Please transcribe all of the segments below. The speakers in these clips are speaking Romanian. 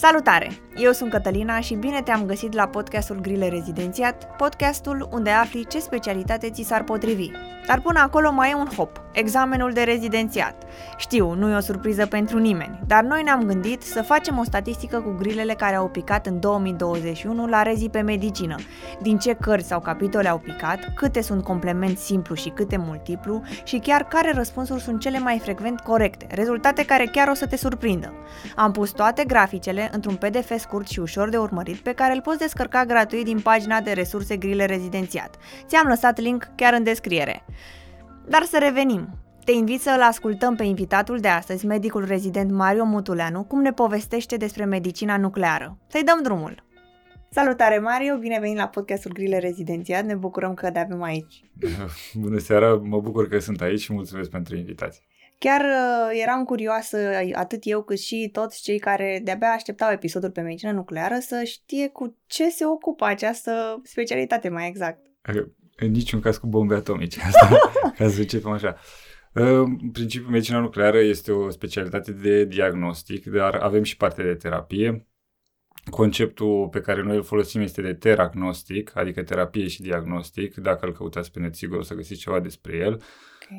Salutare! Eu sunt Cătălina și bine te-am găsit la podcastul Grile Rezidențiat, podcastul unde afli ce specialitate ți s-ar potrivi. Dar până acolo mai e un hop, examenul de rezidențiat. Știu, nu e o surpriză pentru nimeni, dar noi ne-am gândit să facem o statistică cu grilele care au picat în 2021 la rezi pe medicină. Din ce cărți sau capitole au picat, câte sunt complement simplu și câte multiplu și chiar care răspunsuri sunt cele mai frecvent corecte, rezultate care chiar o să te surprindă. Am pus toate graficele într-un PDF scurt și ușor de urmărit pe care îl poți descărca gratuit din pagina de resurse Grile Rezidențiat. Ți-am lăsat link chiar în descriere. Dar să revenim. Te invit să îl ascultăm pe invitatul de astăzi, medicul rezident Mario Mutuleanu, cum ne povestește despre medicina nucleară. Să-i dăm drumul! Salutare Mario, bine venit la podcastul Grile Rezidențiat, ne bucurăm că te avem aici. Bună seara, mă bucur că sunt aici și mulțumesc pentru invitație. Chiar uh, eram curioasă, atât eu cât și toți cei care de-abia așteptau episodul pe medicină nucleară, să știe cu ce se ocupă această specialitate mai exact. În niciun caz cu bombe atomice, asta, ca să începem așa. În principiu, medicina nucleară este o specialitate de diagnostic, dar avem și parte de terapie. Conceptul pe care noi îl folosim este de teragnostic, adică terapie și diagnostic. Dacă îl căutați pe net, sigur o să găsiți ceva despre el.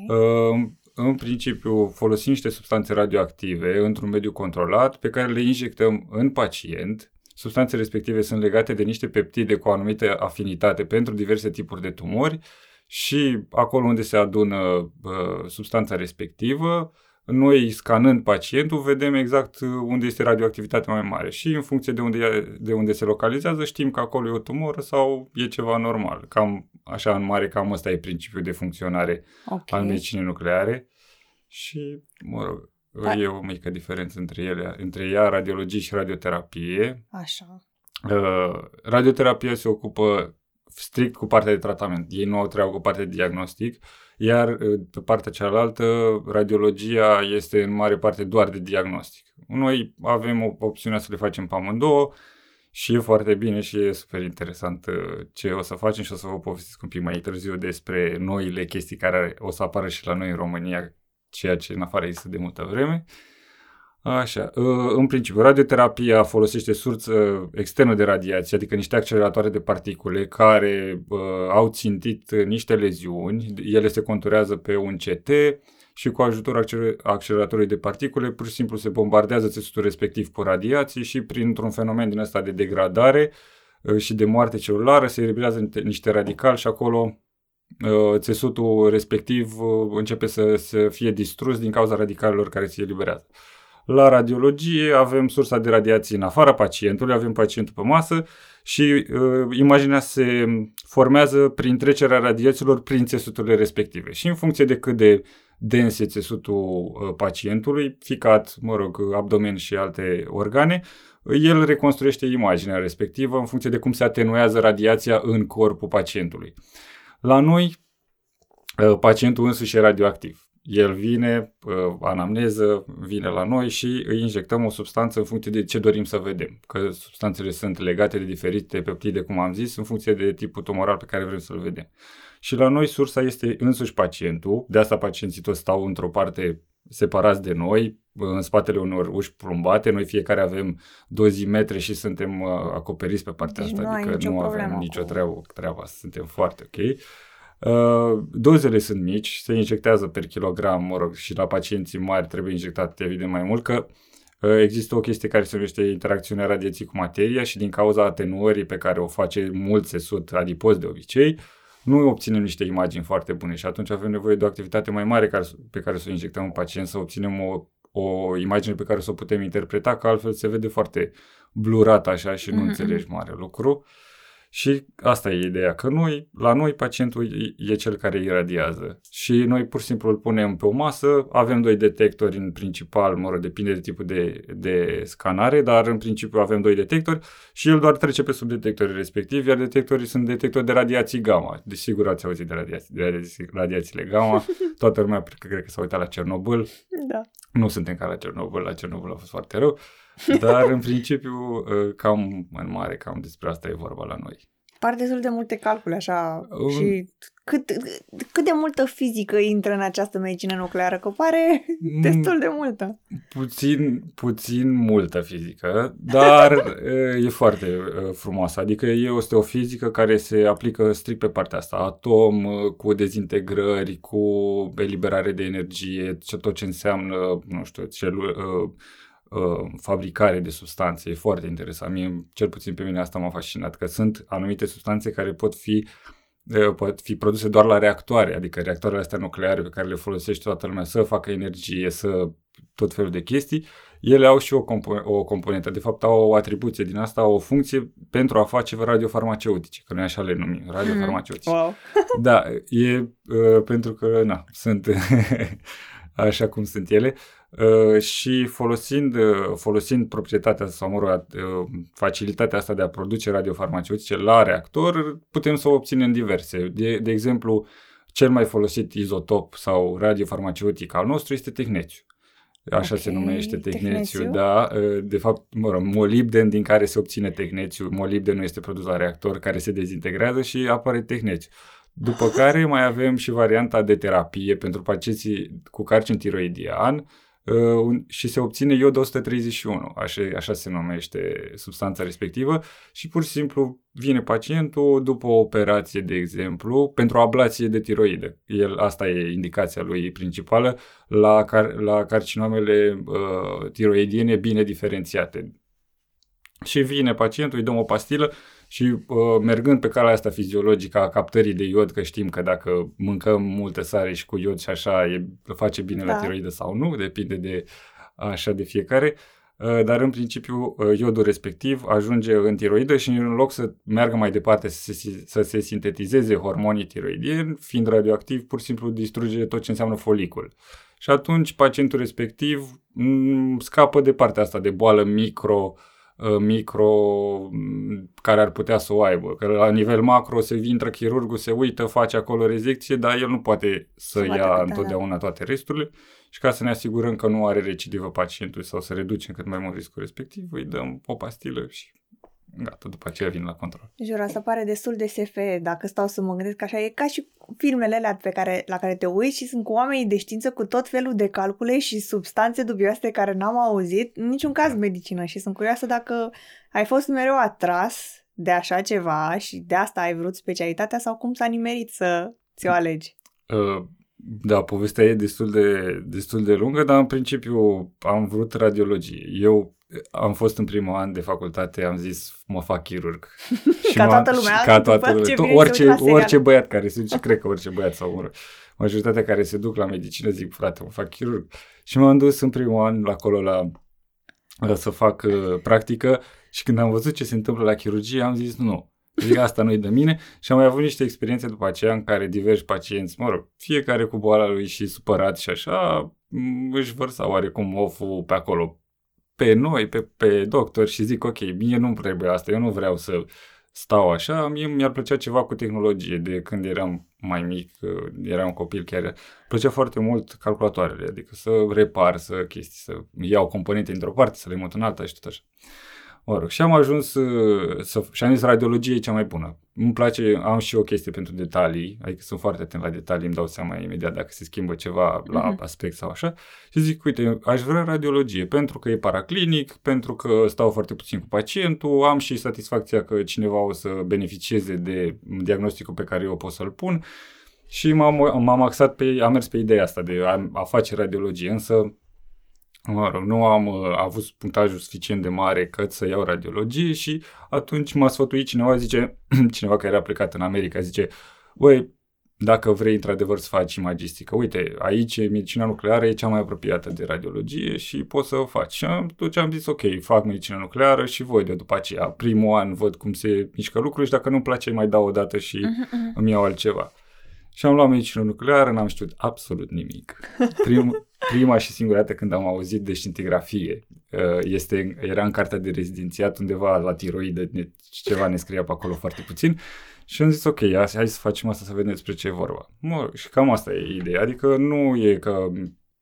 Okay în principiu folosim niște substanțe radioactive într-un mediu controlat pe care le injectăm în pacient. Substanțele respective sunt legate de niște peptide cu o anumită afinitate pentru diverse tipuri de tumori și acolo unde se adună uh, substanța respectivă, noi scanând pacientul vedem exact unde este radioactivitatea mai mare și în funcție de unde, de unde se localizează știm că acolo e o tumoră sau e ceva normal. Cam așa în mare, cam ăsta e principiul de funcționare okay. al medicinei nucleare și, mă rog, da. e o mică diferență între ele, între ea, radiologie și radioterapie. Așa. Uh, radioterapia se ocupă strict cu partea de tratament. Ei nu au treabă cu partea de diagnostic, iar uh, pe partea cealaltă, radiologia este în mare parte doar de diagnostic. Noi avem o opțiune să le facem pe amândouă, și e foarte bine și e super interesant uh, ce o să facem și o să vă povestesc un pic mai târziu despre noile chestii care o să apară și la noi în România, ceea ce în afară există de multă vreme. Așa, uh, în principiu, radioterapia folosește sursă externă de radiație, adică niște acceleratoare de particule care uh, au țintit niște leziuni, ele se conturează pe un CT, și cu ajutorul acceleratorului de particule pur și simplu se bombardează țesutul respectiv cu radiații și printr-un fenomen din ăsta de degradare uh, și de moarte celulară se eliberează niște radicali și acolo uh, țesutul respectiv uh, începe să, să fie distrus din cauza radicalelor care se eliberează. La radiologie avem sursa de radiații în afara pacientului, avem pacientul pe masă și uh, imaginea se formează prin trecerea radiațiilor prin țesuturile respective. Și în funcție de cât de dens e țesutul uh, pacientului, ficat, mă rog, abdomen și alte organe, el reconstruiește imaginea respectivă în funcție de cum se atenuează radiația în corpul pacientului. La noi, uh, pacientul însuși e radioactiv. El vine, uh, anamneză, vine la noi și îi injectăm o substanță în funcție de ce dorim să vedem. Că substanțele sunt legate de diferite peptide, cum am zis, în funcție de tipul tumoral pe care vrem să-l vedem. Și la noi sursa este însuși pacientul, de asta pacienții toți stau într-o parte separați de noi, în spatele unor uși plumbate, noi fiecare avem dozimetre și suntem uh, acoperiți pe partea deci asta, nu adică nu avem cu... nicio treabă cu treaba asta, suntem foarte ok. Uh, dozele sunt mici, se injectează per kilogram, mă rog, și la pacienții mari trebuie injectat evident mai mult, că uh, există o chestie care se numește interacțiunea radiației cu materia și din cauza atenuării pe care o face mult țesut adipos de obicei, nu obținem niște imagini foarte bune și atunci avem nevoie de o activitate mai mare care, pe care să o injectăm în pacient, să obținem o, o imagine pe care să o putem interpreta, că altfel se vede foarte blurat așa și nu mm-hmm. înțelegi mare lucru. Și asta e ideea, că noi, la noi pacientul e cel care iradiază și noi pur și simplu îl punem pe o masă, avem doi detectori în principal, mă rog, depinde de tipul de, de scanare, dar în principiu avem doi detectori și el doar trece pe sub detectorii respectivi, iar detectorii sunt detectori de radiații gamma. Desigur ați auzit de, radiații, de radiații, radiațiile gamma, toată lumea cred că s-a uitat la Cernobâl. Da. Nu suntem ca la Cernobâl, la Cernobâl a fost foarte rău. Dar, în principiu, ă, cam în mare, cam despre asta e vorba la noi. Par destul de multe calcule, așa, um, și cât, cât de multă fizică intră în această medicină nucleară, că pare mm, destul de multă. Puțin, puțin multă fizică, dar e foarte frumoasă. Adică este o fizică care se aplică strict pe partea asta. Atom cu dezintegrări, cu eliberare de energie, tot ce înseamnă, nu știu, celu- fabricare de substanțe. E foarte interesant. Mie, cel puțin pe mine asta m-a fascinat, că sunt anumite substanțe care pot fi uh, pot fi produse doar la reactoare, adică reactoarele astea nucleare pe care le folosește toată lumea să facă energie, să tot felul de chestii, ele au și o, compo- o componentă, de fapt au o atribuție din asta, o funcție pentru a face radiofarmaceutice, că noi așa le numim, radiofarmaceutice. Mm, wow. Da, e uh, pentru că, na, sunt așa cum sunt ele. Uh, și folosind, uh, folosind proprietatea sau, mă rog, uh, facilitatea asta de a produce radiofarmaceutice la reactor, putem să o obținem diverse. De, de exemplu, cel mai folosit izotop sau radiofarmaceutic al nostru este tehneciu. Așa okay, se numește tehneciu, da. De fapt, mă rog, molibden din care se obține tehneciu. Molibden nu este produs la reactor, care se dezintegrează și apare tehneciu. După care mai avem și varianta de terapie pentru pacienții cu carcin tiroidian, Uh, și se obține iod 131, așa, așa se numește substanța respectivă și pur și simplu vine pacientul după o operație, de exemplu, pentru ablație de tiroide. El, asta e indicația lui principală la, car, la carcinomele uh, tiroidiene bine diferențiate. Și vine pacientul, îi dăm o pastilă și uh, mergând pe calea asta fiziologică a captării de iod, că știm că dacă mâncăm multe sare și cu iod și așa, e, face bine da. la tiroidă sau nu, depinde de așa de fiecare, uh, dar în principiu uh, iodul respectiv ajunge în tiroidă și în loc să meargă mai departe să se, să se sintetizeze hormonii tiroidieni, fiind radioactiv, pur și simplu distruge tot ce înseamnă folicul. Și atunci pacientul respectiv m- mm, scapă de partea asta de boală micro, uh, Uh, micro mm, care ar putea să o aibă. Că la nivel macro se intră chirurgul, se uită, face acolo rezecție, dar el nu poate să, să ia da. întotdeauna toate resturile și ca să ne asigurăm că nu are recidivă pacientul sau să reducem cât mai mult riscul respectiv, îi dăm o pastilă și gata, după aceea vin la control. Jur, asta pare destul de SF, dacă stau să mă gândesc așa, e ca și filmele alea pe care, la care te uiți și sunt cu oamenii de știință cu tot felul de calcule și substanțe dubioase care n-am auzit, în niciun caz medicină și sunt curioasă dacă ai fost mereu atras de așa ceva și de asta ai vrut specialitatea sau cum s-a nimerit să ți-o alegi? Uh, da, povestea e destul de, destul de lungă, dar în principiu am vrut radiologie. Eu am fost în primul an de facultate, am zis, mă fac chirurg. și ca toată lumea. Ca toată lumea. Tu, orice, orice băiat care se duce, cred că orice băiat sau mă majoritatea care se duc la medicină zic, frate, mă fac chirurg. Și m-am dus în primul an acolo la, la să fac uh, practică și când am văzut ce se întâmplă la chirurgie, am zis, nu, Zic, asta nu-i de mine și am mai avut niște experiențe după aceea în care diversi pacienți, mă rog, fiecare cu boala lui și supărat și așa, își vărsa oarecum oful pe acolo pe noi, pe, pe doctor și zic, ok, mie nu trebuie asta, eu nu vreau să stau așa, mie mi-ar plăcea ceva cu tehnologie de când eram mai mic, eram copil chiar, plăcea foarte mult calculatoarele, adică să repar, să chestii, să iau componente într-o parte, să le mut în alta și tot așa. Mă rog, și am ajuns uh, să, și am zis radiologie e cea mai bună. Îmi place, am și o chestie pentru detalii, adică sunt foarte atent la detalii, îmi dau seama imediat dacă se schimbă ceva la mm-hmm. aspect sau așa. Și zic, uite, aș vrea radiologie pentru că e paraclinic, pentru că stau foarte puțin cu pacientul, am și satisfacția că cineva o să beneficieze de diagnosticul pe care eu pot să-l pun. Și m-am, m-am axat pe, am mers pe ideea asta de a, a face radiologie, însă mă rog, nu am uh, avut punctajul suficient de mare cât să iau radiologie și atunci m-a sfătuit cineva, zice, cineva care era plecat în America, zice, băi, dacă vrei într-adevăr să faci imagistică, uite, aici medicina nucleară e cea mai apropiată de radiologie și poți să o faci. Și atunci am zis, ok, fac medicina nucleară și voi de după aceea. Primul an văd cum se mișcă lucrurile și dacă nu-mi place mai dau o dată și uh-huh. îmi iau altceva. Și am luat medicină nucleară, n-am știut absolut nimic. Prim, prima și singura dată când am auzit de șintigrafie uh, este, era în cartea de rezidențiat undeva la tiroidă, ceva ne scria pe acolo foarte puțin și am zis ok, hai să facem asta să vedem despre ce e vorba. Mă, și cam asta e ideea, adică nu e că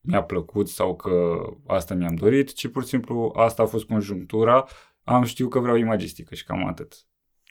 mi-a plăcut sau că asta mi-am dorit, ci pur și simplu asta a fost conjunctura, am știut că vreau imagistică și cam atât.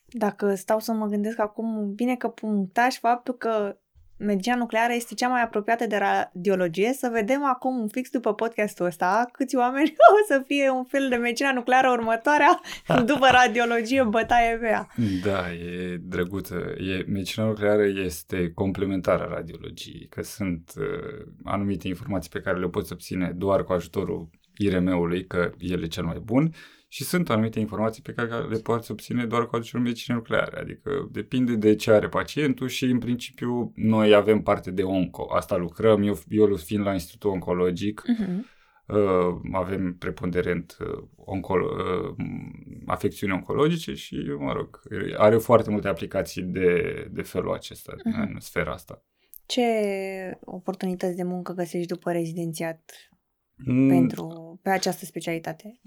Dacă stau să mă gândesc acum, bine că punctași faptul că medicina nucleară este cea mai apropiată de radiologie, să vedem acum, fix după podcastul ăsta, câți oameni o să fie un fel de medicina nucleară următoarea după radiologie, bătaie pe Da, e drăguță. E, medicina nucleară este complementară radiologiei, că sunt uh, anumite informații pe care le poți obține doar cu ajutorul IRM-ului, că el e cel mai bun, și sunt anumite informații pe care le poți obține doar cu ajutorul medicinei nucleare. Adică depinde de ce are pacientul și în principiu noi avem parte de onco. Asta lucrăm, eu, eu fiind la Institutul Oncologic, uh-huh. uh, avem preponderent uh, oncolo- uh, afecțiuni oncologice și, mă rog, are foarte multe aplicații de, de felul acesta, uh-huh. în sfera asta. Ce oportunități de muncă găsești după rezidențiat Mm. pentru, pe această specialitate?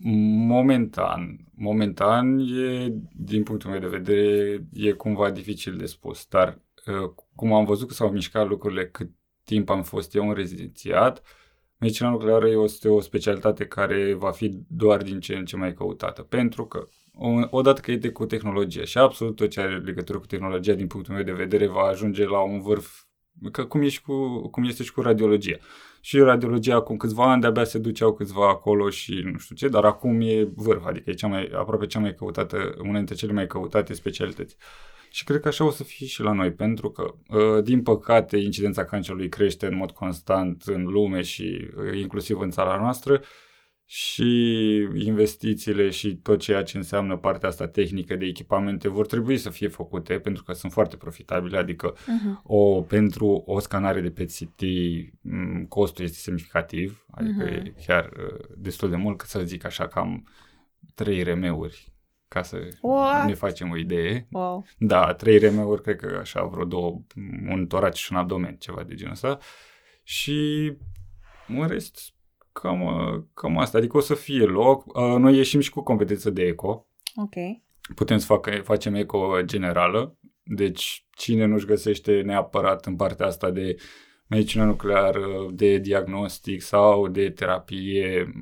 Momentan. Momentan e, din punctul meu de vedere, e cumva dificil de spus, dar uh, cum am văzut că s-au mișcat lucrurile cât timp am fost eu în rezidențiat, medicina nucleară este o specialitate care va fi doar din ce în ce mai căutată, pentru că odată că e cu tehnologia și absolut tot ce are legătură cu tehnologia, din punctul meu de vedere, va ajunge la un vârf, că cum, e și cu, cum este și cu radiologia și radiologia acum câțiva ani de-abia se duceau câțiva acolo și nu știu ce, dar acum e vârf, adică e cea mai, aproape cea mai căutată, una dintre cele mai căutate specialități. Și cred că așa o să fie și la noi, pentru că, ă, din păcate, incidența cancerului crește în mod constant în lume și ă, inclusiv în țara noastră și investițiile și tot ceea ce înseamnă partea asta tehnică de echipamente vor trebui să fie făcute pentru că sunt foarte profitabile, adică uh-huh. o, pentru o scanare de PET-CT costul este semnificativ, adică uh-huh. e chiar uh, destul de mult, că să zic așa, cam 3 RM-uri ca să What? ne facem o idee. Wow. Da, 3 RM-uri, cred că așa vreo două, un torac și un abdomen, ceva de genul ăsta. Și în rest, Cam, cam asta. Adică o să fie loc. Noi ieșim și cu competență de eco. Ok. Putem să facă, facem eco generală. Deci cine nu-și găsește neapărat în partea asta de medicină nucleară, de diagnostic sau de terapie,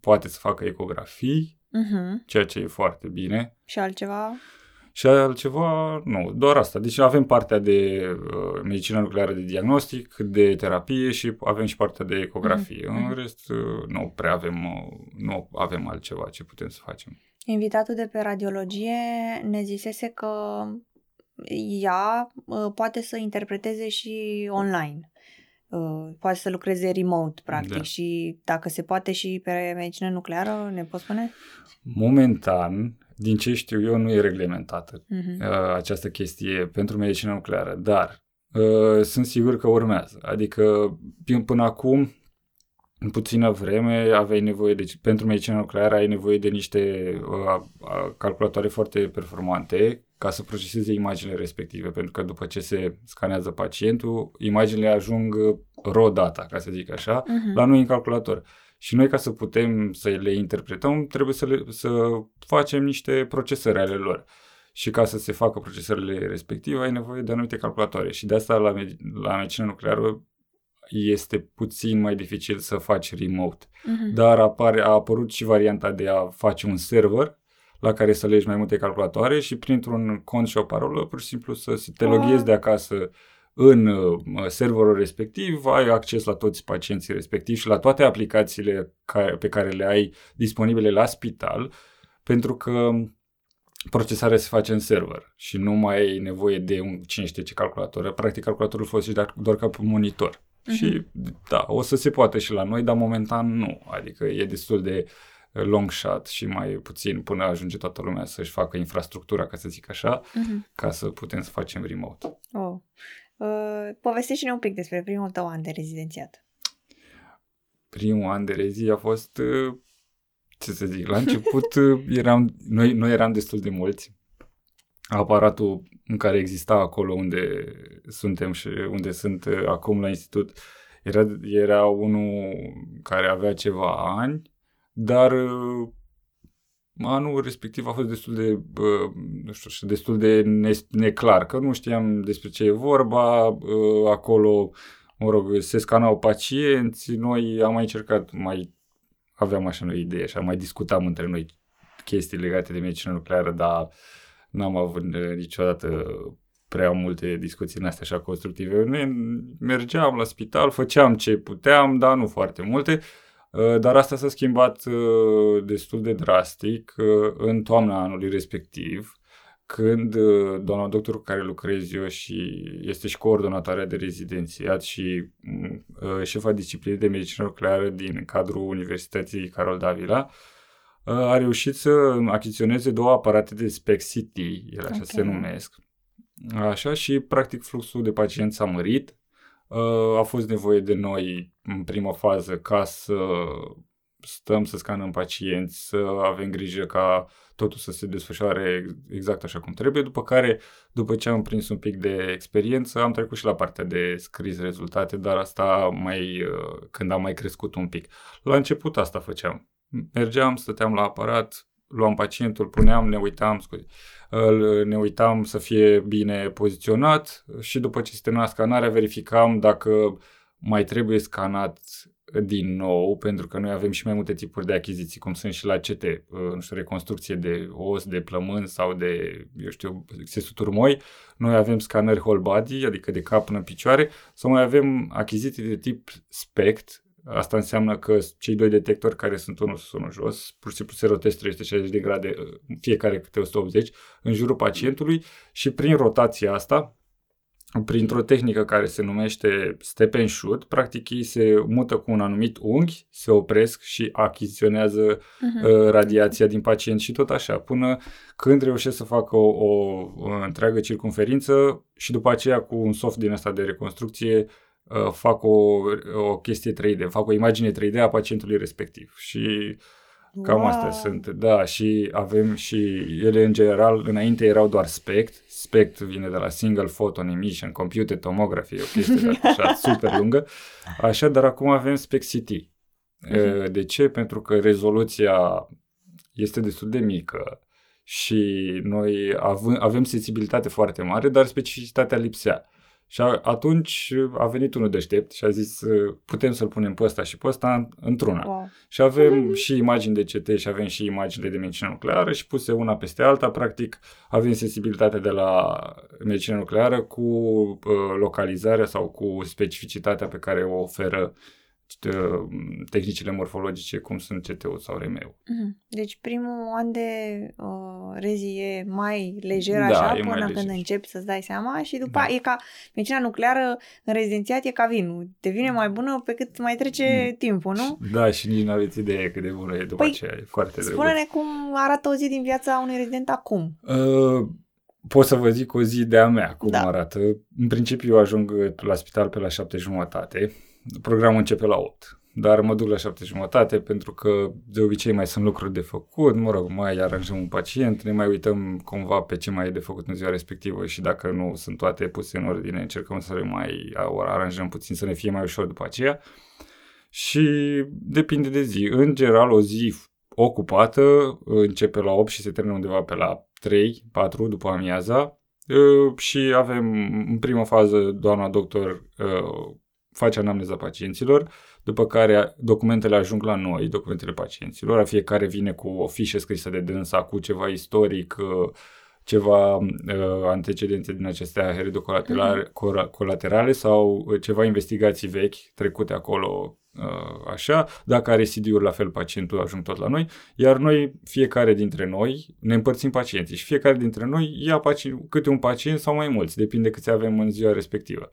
poate să facă ecografii, uh-huh. ceea ce e foarte bine. Și altceva? Și altceva, nu, doar asta. Deci avem partea de uh, medicină nucleară de diagnostic, de terapie și avem și partea de ecografie. Mm-hmm. În mhm. rest, uh, nu prea avem, uh, nu avem altceva ce putem să facem. Invitatul de pe radiologie ne zisese că ea uh, poate să interpreteze și online. Uh, poate să lucreze remote, practic, da. și dacă se poate și pe medicină nucleară, ne poți spune? Momentan, din ce știu eu, nu e reglementată uh-huh. această chestie pentru medicină nucleară, dar uh, sunt sigur că urmează. Adică, până acum, în puțină vreme, aveai nevoie de, pentru medicină nucleară ai nevoie de niște uh, calculatoare foarte performante ca să proceseze imaginile respective, pentru că după ce se scanează pacientul, imaginile ajung raw data, ca să zic așa, uh-huh. la noi în calculator. Și noi, ca să putem să le interpretăm, trebuie să, le, să facem niște procesări ale lor. Și ca să se facă procesările respective, ai nevoie de anumite calculatoare. Și de asta la, la medicină nucleară este puțin mai dificil să faci remote. Uh-huh. Dar apare, a apărut și varianta de a face un server la care să legi mai multe calculatoare și printr-un cont și o parolă, pur și simplu să te loghezi de acasă în uh, serverul respectiv, ai acces la toți pacienții respectivi și la toate aplicațiile pe care le ai disponibile la spital, pentru că procesarea se face în server și nu mai ai nevoie de un cine știe ce calculator. Practic, calculatorul folosești doar ca monitor. Uh-huh. Și da, o să se poate și la noi, dar momentan nu. Adică e destul de long shot și mai puțin până ajunge toată lumea să-și facă infrastructura, ca să zic așa, uh-huh. ca să putem să facem remote. Oh. Uh, povestește-ne un pic despre primul tău an de rezidențiat. Primul an de rezi a fost, uh, ce să zic, la început uh, eram, noi, noi eram destul de mulți. Aparatul în care exista acolo unde suntem și unde sunt uh, acum la institut era, era unul care avea ceva ani, dar uh, anul respectiv a fost destul de, nu știu, destul de neclar, că nu știam despre ce e vorba, acolo, mă rog, se scanau pacienți, noi am mai încercat, mai aveam așa o idee și am mai discutam între noi chestii legate de medicină nucleară, dar n-am avut niciodată prea multe discuții în astea așa constructive. Noi mergeam la spital, făceam ce puteam, dar nu foarte multe. Dar asta s-a schimbat destul de drastic în toamna anului respectiv când uh, doamna doctor cu care lucrez eu și este și coordonatoarea de rezidențiat și uh, șefa disciplinei de medicină nucleară din cadrul Universității Carol Davila, uh, a reușit să achiziționeze două aparate de SPEC-CT, ele așa okay. se numesc, așa și practic fluxul de pacienți s-a mărit, uh, a fost nevoie de noi în prima fază ca să stăm să scanăm pacienți, să avem grijă ca totul să se desfășoare exact așa cum trebuie, după care, după ce am prins un pic de experiență, am trecut și la partea de scris rezultate, dar asta mai uh, când am mai crescut un pic. La început asta făceam. Mergeam, stăteam la aparat, luam pacientul, puneam, ne uitam, scuze, ne uitam să fie bine poziționat și după ce se termina scanarea verificam dacă mai trebuie scanat din nou, pentru că noi avem și mai multe tipuri de achiziții, cum sunt și la CT, uh, nu știu, reconstrucție de os, de plămâni sau de, eu știu, țesuturi moi. Noi avem scanări whole body, adică de cap până în picioare, sau mai avem achiziții de tip SPECT, Asta înseamnă că cei doi detectori care sunt unul sus, unul jos, pur și simplu se rotesc 360 de grade, uh, fiecare câte 180, în jurul pacientului și prin rotația asta, printr-o tehnică care se numește step and shoot, practic ei se mută cu un anumit unghi, se opresc și achiziționează uh-huh. uh, radiația din pacient și tot așa, până când reușesc să facă o, o, o întreagă circunferință și după aceea cu un soft din asta de reconstrucție uh, fac o, o chestie 3D, fac o imagine 3D a pacientului respectiv și Cam wow. astea sunt, da, și avem și ele în general, înainte erau doar SPECT, SPECT vine de la Single Photon Emission Computed Tomography, o chestie de așa super lungă, așa, dar acum avem SPECT-CT. Uh-huh. De ce? Pentru că rezoluția este destul de mică și noi avem, avem sensibilitate foarte mare, dar specificitatea lipsea. Și atunci a venit unul deștept și a zis putem să-l punem pe ăsta și pe ăsta într-una. Wow. Și avem și imagini de CT și avem și imagini de medicină nucleară și puse una peste alta, practic avem sensibilitate de la medicină nucleară cu uh, localizarea sau cu specificitatea pe care o oferă tehnicile morfologice cum sunt CTU sau RMU. Mhm. Deci primul an de uh, rezi e mai lejer da, așa până când lejer. începi să-ți dai seama și după da. e ca medicina nucleară în rezidențiat e ca vinul. Devine mai bună pe cât mai trece mm. timpul, nu? Da, și nici nu aveți idee cât de bună e după păi, aceea. E foarte spune-ne cum arată o zi din viața unui rezident acum. Uh, pot să vă zic o zi de a mea cum da. arată. În principiu eu ajung la spital pe la șapte jumătate programul începe la 8. Dar mă duc la 7 jumătate pentru că de obicei mai sunt lucruri de făcut, mă rog, mai aranjăm un pacient, ne mai uităm cumva pe ce mai e de făcut în ziua respectivă și dacă nu sunt toate puse în ordine, încercăm să le mai aranjăm puțin să ne fie mai ușor după aceea. Și depinde de zi. În general, o zi ocupată începe la 8 și se termină undeva pe la 3, 4 după amiaza și avem în prima fază doamna doctor face anamneza pacienților, după care documentele ajung la noi, documentele pacienților, fiecare vine cu o fișă scrisă de dânsa, cu ceva istoric, uh, ceva uh, antecedente din acestea heredocolaterale mm-hmm. colaterale sau uh, ceva investigații vechi trecute acolo uh, așa, dacă are CD-uri la fel pacientul ajung tot la noi, iar noi, fiecare dintre noi, ne împărțim pacienții și fiecare dintre noi ia pacient, câte un pacient sau mai mulți, depinde câți avem în ziua respectivă.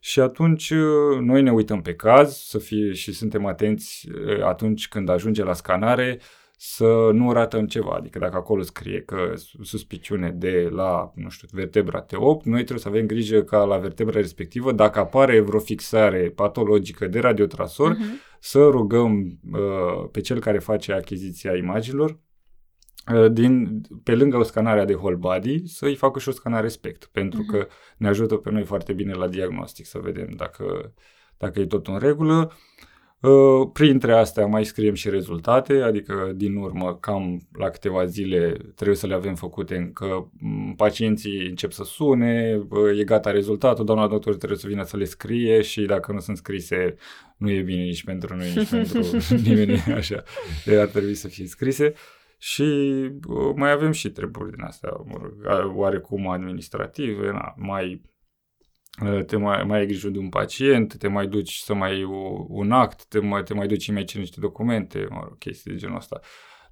Și atunci uh, noi ne uităm pe caz să fie și suntem atenți uh, atunci când ajunge la scanare să nu ratăm ceva. Adică dacă acolo scrie că suspiciune de la, nu știu, vertebra T8, noi trebuie să avem grijă ca la vertebra respectivă, dacă apare vreo fixare patologică de radiotrasor, uh-huh. să rugăm uh, pe cel care face achiziția imaginilor Uh, din, pe lângă o scanare de whole body, să-i facă și o scanare SPECT, pentru uh-huh. că ne ajută pe noi foarte bine la diagnostic, să vedem dacă, dacă e tot în regulă. Uh, printre astea mai scriem și rezultate, adică din urmă cam la câteva zile trebuie să le avem făcute încă pacienții încep să sune, uh, e gata rezultatul, doamna doctor trebuie să vină să le scrie și dacă nu sunt scrise nu e bine nici pentru noi, nici pentru nimeni așa, ar trebui să fie scrise. Și uh, mai avem și treburi din astea, mă rog, oarecum administrative, na, mai uh, te mai, mai ai grijă de un pacient, te mai duci să mai iei un act, te mai, te mai duci și mai ceri niște documente, mă rog, chestii de genul ăsta.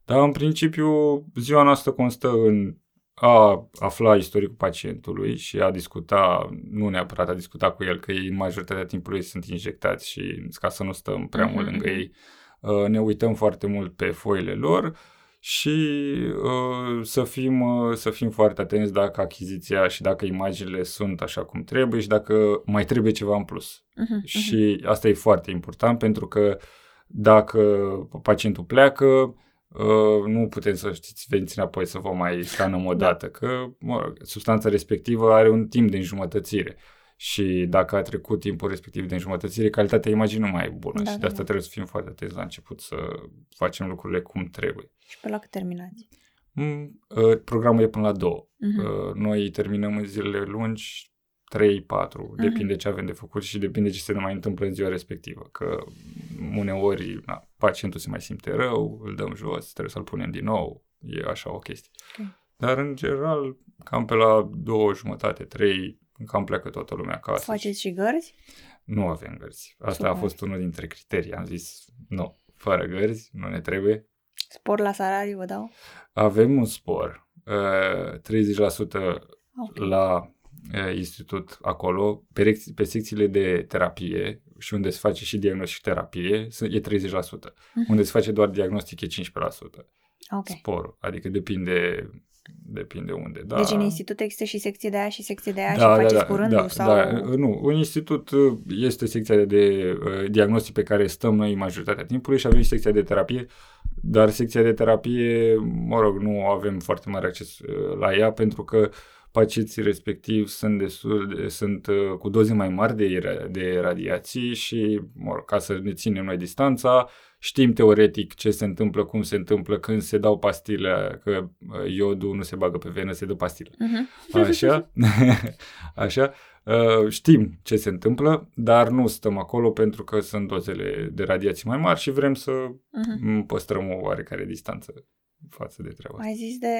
Dar în principiu ziua noastră constă în a afla istoricul pacientului și a discuta, nu neapărat a discuta cu el, că ei în majoritatea timpului sunt injectați și ca să nu stăm prea mult lângă mhm. ei, uh, ne uităm foarte mult pe foile lor și uh, să, fim, uh, să fim foarte atenți dacă achiziția și dacă imaginile sunt așa cum trebuie și dacă mai trebuie ceva în plus. Uh-huh, uh-huh. Și asta e foarte important pentru că dacă pacientul pleacă, Uh, nu putem să știți, veniți înapoi să vă mai scanăm o da. dată, că mă, substanța respectivă are un timp de înjumătățire și dacă a trecut timpul respectiv de înjumătățire, calitatea imaginii nu mai e bună da, și de da, asta da. trebuie să fim foarte atenți la început să facem lucrurile cum trebuie. Și pe la cât terminați? Mm, uh, programul e până la două. Uh-huh. Noi terminăm în zilele lungi 3, 4, uh-huh. depinde ce avem de făcut și depinde ce se mai întâmplă în ziua respectivă. Că uneori na, pacientul se mai simte rău, îl dăm jos, trebuie să-l punem din nou, e așa o chestie. Okay. Dar în general, cam pe la două jumătate, trei, cam pleacă toată lumea acasă. Faceți și gărzi? Nu avem gărzi. Asta Super. a fost unul dintre criterii. Am zis, nu, fără gărzi, nu ne trebuie. Spor la salariu vă dau? Avem un spor. Uh, 30% okay. la institut acolo, pe, pe secțiile de terapie și unde se face și diagnostic și terapie, e 30%. Uh-huh. Mhm. Unde se face doar diagnostic e 15%. Okay. Sporul. Adică depinde depinde unde. Da. Deci în institut există și secție de aia și secție de aia da, și da, faceți da, cu rândul? Da, sau... da, nu. Un institut uh, este secția de uh, diagnostic pe care stăm noi majoritatea timpului și avem și secția de terapie, dar secția de terapie, mă rog, nu avem foarte mare acces uh, la ea pentru că uh, pacienții respectiv sunt, destul de, sunt uh, cu doze mai mari de, de radiații și, mor, ca să ne ținem noi distanța, știm teoretic ce se întâmplă, cum se întâmplă când se dau pastile, că uh, iodul nu se bagă pe venă, se dă pastile. Uh-huh. Așa? Așa? Uh, știm ce se întâmplă, dar nu stăm acolo pentru că sunt dozele de radiații mai mari și vrem să uh-huh. păstrăm o oarecare distanță față de treaba asta. Ai zis de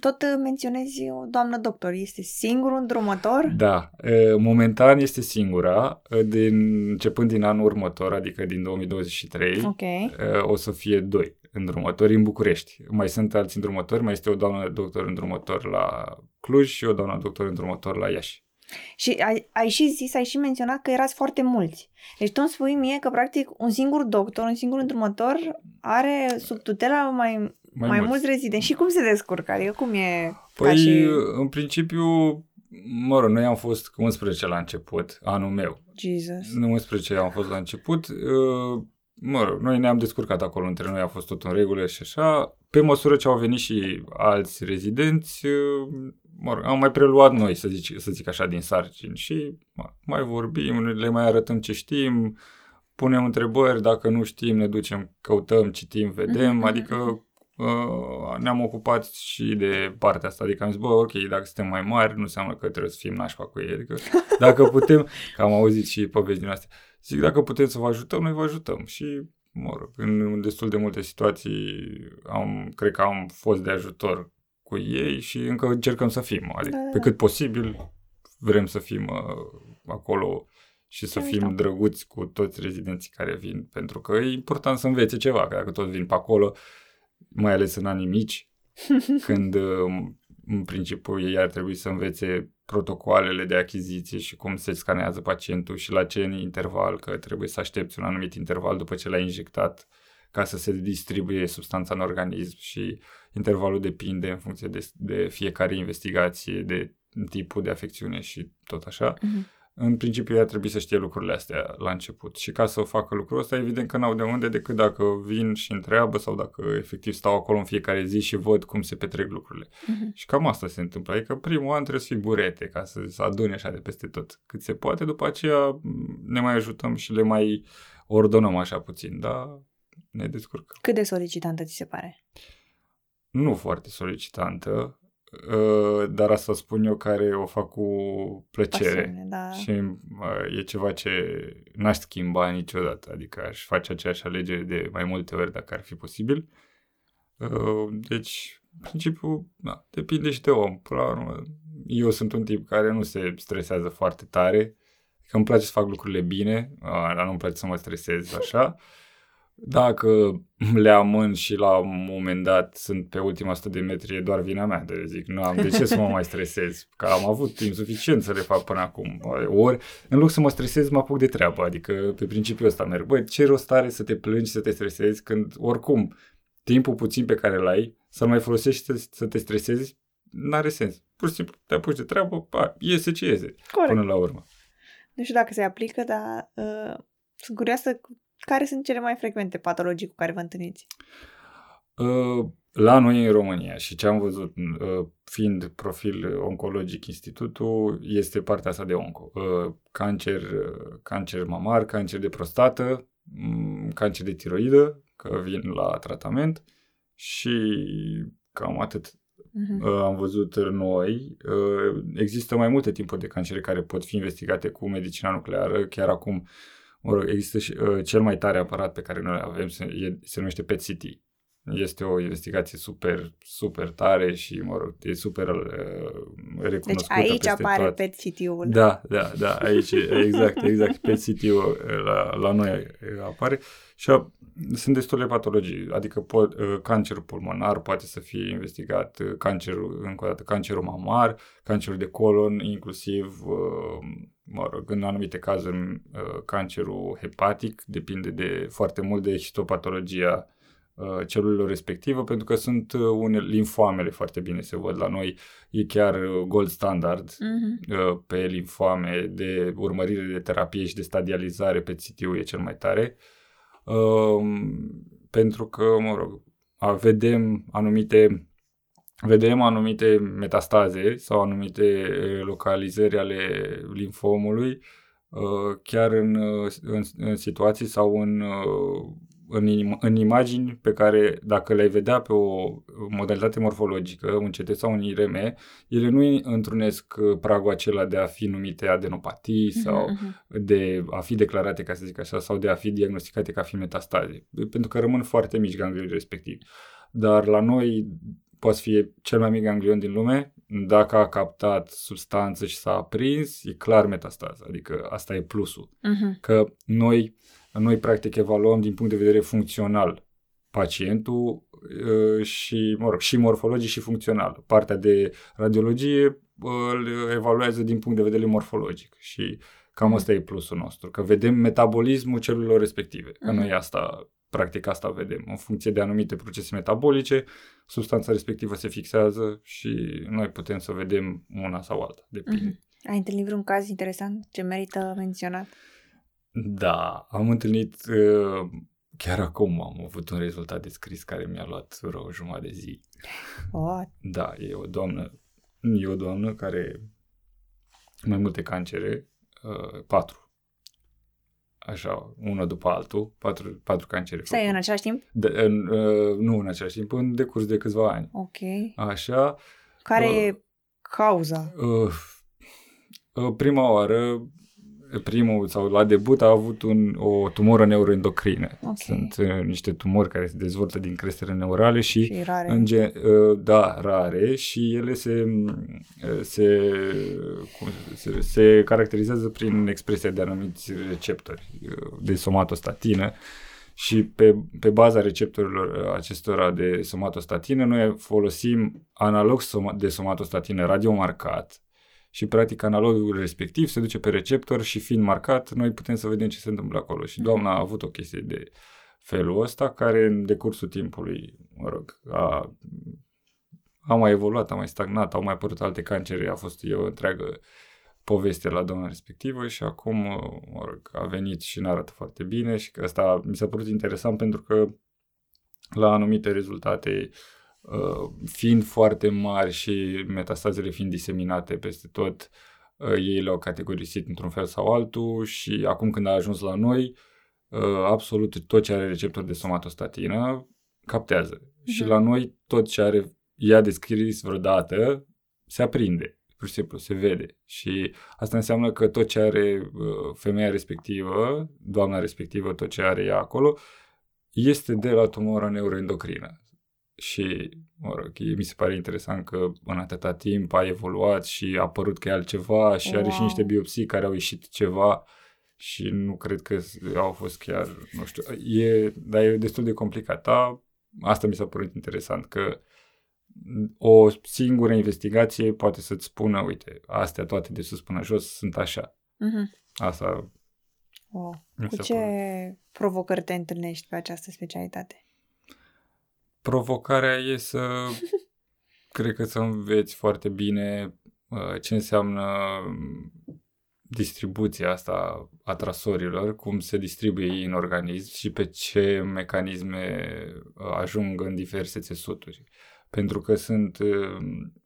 tot uh, menționezi o doamnă doctor. Este singur un drumător? Da. Momentan este singura. Din, începând din anul următor, adică din 2023, okay. o să fie doi îndrumători în București. Mai sunt alți îndrumători, mai este o doamnă doctor îndrumător la Cluj și o doamnă doctor îndrumător la Iași. Și ai, ai și zis, ai și menționat că erați foarte mulți. Deci tu îmi spui mie că practic un singur doctor, un singur îndrumător are sub tutela mai mai, mai mulți. mulți rezidenți. Și cum se descurcă? Adică cum e Păi, și... în principiu, mă rog, noi am fost 11 la început, anul meu. Jesus. 11 am fost la început. Uh, mă rog, noi ne-am descurcat acolo între noi, a fost tot în regulă și așa. Pe măsură ce au venit și alți rezidenți, uh, mă rog, am mai preluat noi, să zic, să zic așa, din sarcini și mă, mai vorbim, le mai arătăm ce știm, punem întrebări, dacă nu știm, ne ducem, căutăm, citim, vedem, mm-hmm. adică Uh, ne-am ocupat și de partea asta, adică am zis, bă, ok, dacă suntem mai mari, nu înseamnă că trebuie să fim nașpa cu ei, adică dacă putem, că am auzit și povești din astea, zic, dacă putem să vă ajutăm, noi vă ajutăm și, mă rog, în destul de multe situații am, cred că am fost de ajutor cu ei și încă încercăm să fim, adică da, da. pe cât posibil vrem să fim uh, acolo și să fim mișto. drăguți cu toți rezidenții care vin, pentru că e important să învețe ceva, că dacă toți vin pe acolo, mai ales în anii mici, când um, în principiu ei ar trebui să învețe protocoalele de achiziție și cum se scanează pacientul și la ce interval, că trebuie să aștepți un anumit interval după ce l-ai injectat ca să se distribuie substanța în organism și intervalul depinde în funcție de, de fiecare investigație, de tipul de afecțiune și tot așa. Uh-huh în principiu ea trebuie să știe lucrurile astea la început. Și ca să facă lucrul ăsta, evident că n-au de unde decât dacă vin și întreabă sau dacă efectiv stau acolo în fiecare zi și văd cum se petrec lucrurile. Uh-huh. Și cam asta se întâmplă. Adică primul an trebuie să fii burete ca să se adune așa de peste tot. Cât se poate, după aceea ne mai ajutăm și le mai ordonăm așa puțin, dar ne descurcăm. Cât de solicitantă ți se pare? Nu foarte solicitantă Uh, dar asta spun eu care o fac cu plăcere Pasiune, da. și uh, e ceva ce n-aș schimba niciodată, adică aș face aceeași alegere de mai multe ori dacă ar fi posibil. Uh, deci, în principiu, da, depinde și de om. Până la urmă, eu sunt un tip care nu se stresează foarte tare, că îmi place să fac lucrurile bine, dar nu-mi place să mă stresez așa. Dacă le amân și la un moment dat sunt pe ultima 100 de metri, e doar vina mea. De zic, nu am de ce să mă mai stresez, că am avut timp suficient să le fac până acum. Ori, în loc să mă stresez, mă apuc de treabă. Adică, pe principiul ăsta merg. Băi, ce rost are să te plângi, să te stresezi, când, oricum, timpul puțin pe care îl ai, să-l mai folosești să, să te stresezi, n-are sens. Pur și simplu, te apuci de treabă, pa, iese ce iese, Corect. până la urmă. Nu știu dacă se aplică, dar uh, sunt curioasă care sunt cele mai frecvente patologii cu care vă întâlniți? Uh, la noi în România și ce am văzut, uh, fiind profil oncologic institutul, este partea asta de onco. Uh, cancer, cancer mamar, cancer de prostată, mm, cancer de tiroidă, că vin la tratament și cam atât. Uh-huh. Am văzut noi. Există mai multe tipuri de cancere care pot fi investigate cu medicina nucleară. Chiar acum Mă rog, există și uh, cel mai tare aparat pe care noi avem, se, e, se numește PET-CT. Este o investigație super, super tare și, mă rog, e super uh, recunoscută Deci aici apare toate. PET-CT-ul. Da, da, da, aici, exact, exact, PET-CT-ul uh, la, la noi uh, apare. Și a, sunt destule patologii, adică pot, uh, cancerul pulmonar poate să fie investigat, uh, cancerul, încă o dată, cancerul mamar, cancerul de colon, inclusiv uh, mă rog, în anumite cazuri, uh, cancerul hepatic depinde de foarte mult de histopatologia uh, celulelor respectivă, pentru că sunt uh, unele linfoamele foarte bine se văd la noi, e chiar gold standard uh-huh. pe linfoame de urmărire de terapie și de stadializare pe CTU e cel mai tare, um, pentru că, mă rog, vedem anumite vedem anumite metastaze sau anumite localizări ale linfomului chiar în, în, în situații sau în, în, în imagini pe care dacă le-ai vedea pe o modalitate morfologică, un CT sau un IRM, ele nu întrunesc pragul acela de a fi numite adenopatii mhm, sau uh-huh. de a fi declarate, ca să zic așa, sau de a fi diagnosticate ca fi metastaze, pentru că rămân foarte mici ganglioni respectivi. Dar la noi poate fi cel mai mic ganglion din lume, dacă a captat substanță și s-a aprins, e clar metastază, adică asta e plusul. Uh-huh. Că noi, noi practic evaluăm din punct de vedere funcțional pacientul uh, și, mă rog, și morfologic și funcțional. Partea de radiologie îl evaluează din punct de vedere morfologic și cam asta e plusul nostru, că vedem metabolismul celulelor respective. Că uh-huh. noi asta Practic asta vedem. În funcție de anumite procese metabolice, substanța respectivă se fixează și noi putem să vedem una sau alta. Depinde. Mm-hmm. Ai întâlnit vreun caz interesant ce merită menționat? Da, am întâlnit uh, chiar acum am avut un rezultat descris care mi-a luat vreo o jumătate de zi. What? Da, e o doamnă, e o doamnă care mai multe cancere, uh, patru așa, unul după altul, patru, patru cancere. Stai în același timp? De, în, uh, nu în același timp, în decurs de câțiva ani. Ok. Așa. Care uh, e cauza? Uh, uh, prima oară primul sau la debut a avut un, o tumoră neuroendocrină. Okay. Sunt uh, niște tumori care se dezvoltă din creștere neurale și, și rare. În gen, uh, da, rare și ele se, uh, se, cum, se, se caracterizează prin expresia de anumiți receptori uh, de somatostatină și pe, pe baza receptorilor acestora de somatostatină noi folosim analog de somatostatină radiomarcat și practic analogul respectiv se duce pe receptor și fiind marcat, noi putem să vedem ce se întâmplă acolo. Și doamna a avut o chestie de felul ăsta care în decursul timpului, mă rog, a, a mai evoluat, a mai stagnat, au mai apărut alte cancere, a fost o întreagă poveste la doamna respectivă și acum, mă rog, a venit și ne arată foarte bine și că asta mi s-a părut interesant pentru că la anumite rezultate uh, Uh, fiind foarte mari și metastazele fiind diseminate peste tot, uh, ei le-au categorisit într-un fel sau altul și acum când a ajuns la noi, uh, absolut tot ce are receptor de somatostatină captează. Mm-hmm. Și la noi tot ce are ea descris vreodată se aprinde pur și simplu, se vede. Și asta înseamnă că tot ce are femeia respectivă, doamna respectivă, tot ce are ea acolo, este de la tumora neuroendocrină și, mă rog, mi se pare interesant că în atâta timp a evoluat și a apărut că e altceva și wow. are și niște biopsii care au ieșit ceva și nu cred că au fost chiar, nu știu, e, dar e destul de complicat. Da? Asta mi s-a părut interesant, că o singură investigație poate să-ți spună, uite, astea toate de sus până jos sunt așa. Mm-hmm. Asta Wow. Cu ce părut. provocări te întâlnești pe această specialitate? Provocarea e să, cred că să înveți foarte bine uh, ce înseamnă distribuția asta a trasorilor, cum se distribuie ei în organism și pe ce mecanisme uh, ajung în diverse țesuturi. Pentru că sunt, uh,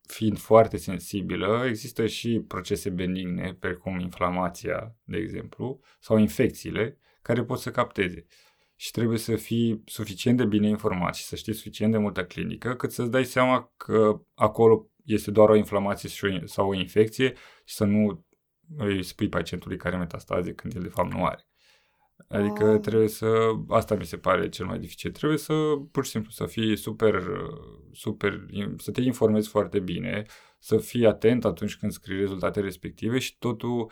fiind foarte sensibilă, există și procese benigne, precum inflamația, de exemplu, sau infecțiile, care pot să capteze. Și trebuie să fii suficient de bine informat și să știi suficient de multă clinică, cât să-ți dai seama că acolo este doar o inflamație sau o infecție și să nu îi spui pacientului care metastaze când el de fapt nu are. Adică oh. trebuie să, asta mi se pare cel mai dificil, trebuie să pur și simplu să fii super, super, să te informezi foarte bine, să fii atent atunci când scrii rezultatele respective și totul,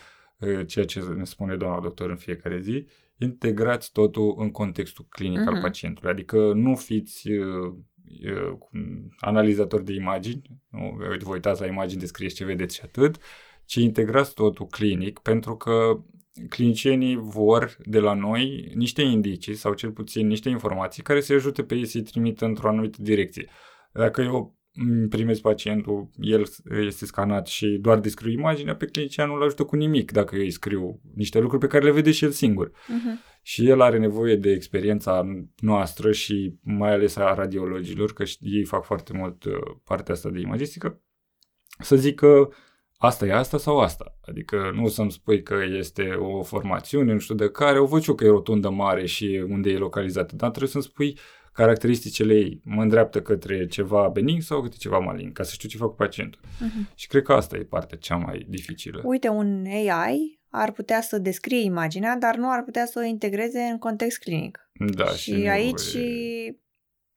ceea ce ne spune doamna doctor în fiecare zi, integrați totul în contextul clinic uh-huh. al mhm. pacientului. Adică nu fiți uh, uh, analizator de imagini, nu vă uitați la imagini, descrieți ce vedeți și atât, ci integrați totul clinic, pentru că clinicienii vor de la noi niște indicii sau cel puțin niște informații care să ajute pe ei să-i trimită într-o anumită direcție. Dacă eu primesc pacientul, el este scanat și doar descriu imaginea, pe clinician nu-l ajută cu nimic dacă eu îi scriu niște lucruri pe care le vede și el singur. Uh-huh. Și el are nevoie de experiența noastră și mai ales a radiologilor, că ei fac foarte mult uh, partea asta de imagistică, să zică asta e asta sau asta. Adică nu să-mi spui că este o formațiune, nu știu de care, o văd că e rotundă mare și unde e localizată, dar trebuie să-mi spui caracteristicile ei. Mă îndreaptă către ceva benign sau către ceva malign, ca să știu ce fac cu pacientul. Uh-huh. Și cred că asta e partea cea mai dificilă. Uite, un AI ar putea să descrie imaginea, dar nu ar putea să o integreze în context clinic. Da, și, și aici e...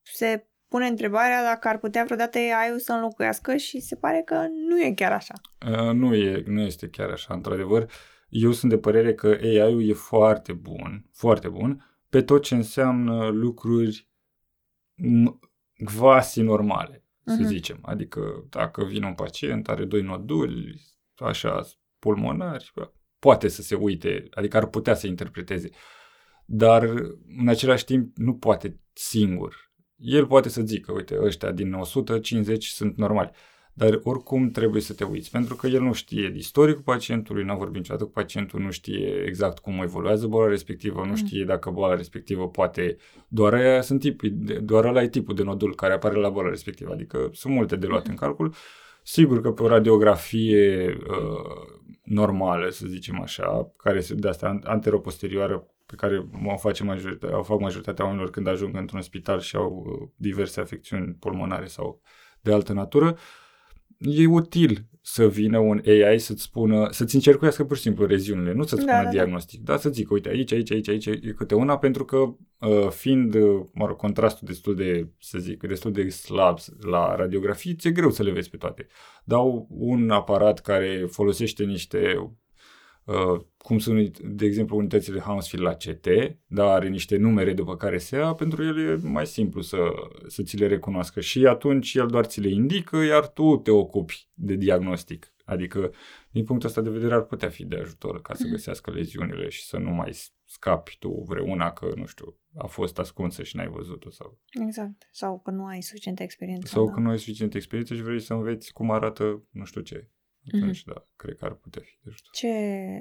se pune întrebarea dacă ar putea vreodată AI-ul să înlocuiască și se pare că nu e chiar așa. Uh, nu, e, nu este chiar așa, într-adevăr. Eu sunt de părere că AI-ul e foarte bun, foarte bun, pe tot ce înseamnă lucruri quasi normale, să uh-huh. zicem. Adică dacă vine un pacient, are doi noduli, așa, pulmonari, poate să se uite, adică ar putea să interpreteze. Dar în același timp nu poate singur el poate să zică, uite, ăștia din 150 sunt normali. Dar oricum trebuie să te uiți, pentru că el nu știe istoricul pacientului, n-a vorbit niciodată cu pacientul, nu știe exact cum evoluează boala respectivă, nu mm. știe dacă boala respectivă poate, doar aia sunt tipi, doar ăla e tipul de nodul care apare la boala respectivă, adică sunt multe de luat în calcul. Sigur că pe o radiografie uh, normală, să zicem așa, care de asta anteroposterioară pe care o, face majoritatea, o fac majoritatea oamenilor când ajung într-un spital și au uh, diverse afecțiuni pulmonare sau de altă natură, e util să vină un AI să-ți spună, să-ți încercuiască pur și simplu reziunile, nu să-ți da, spună da, da. diagnostic, da. dar să zică, uite, aici, aici, aici, aici e câte una, pentru că uh, fiind, uh, mă rog, contrastul destul de, să zic, destul de slab la radiografii, ți-e greu să le vezi pe toate. Dau un aparat care folosește niște Uh, cum sunt, de exemplu, unitățile Hounsfield la CT, dar are niște numere după care se ia, pentru el e mai simplu să, să ți le recunoască și atunci el doar ți le indică, iar tu te ocupi de diagnostic. Adică, din punctul ăsta de vedere, ar putea fi de ajutor ca să mhm. găsească leziunile și să nu mai scapi tu vreuna că, nu știu, a fost ascunsă și n-ai văzut-o. Sau... Exact. Sau că nu ai suficientă experiență. Sau da. că nu ai suficientă experiență și vrei să înveți cum arată nu știu ce atunci, mm-hmm. da, cred că ar putea fi de ajutor. Ce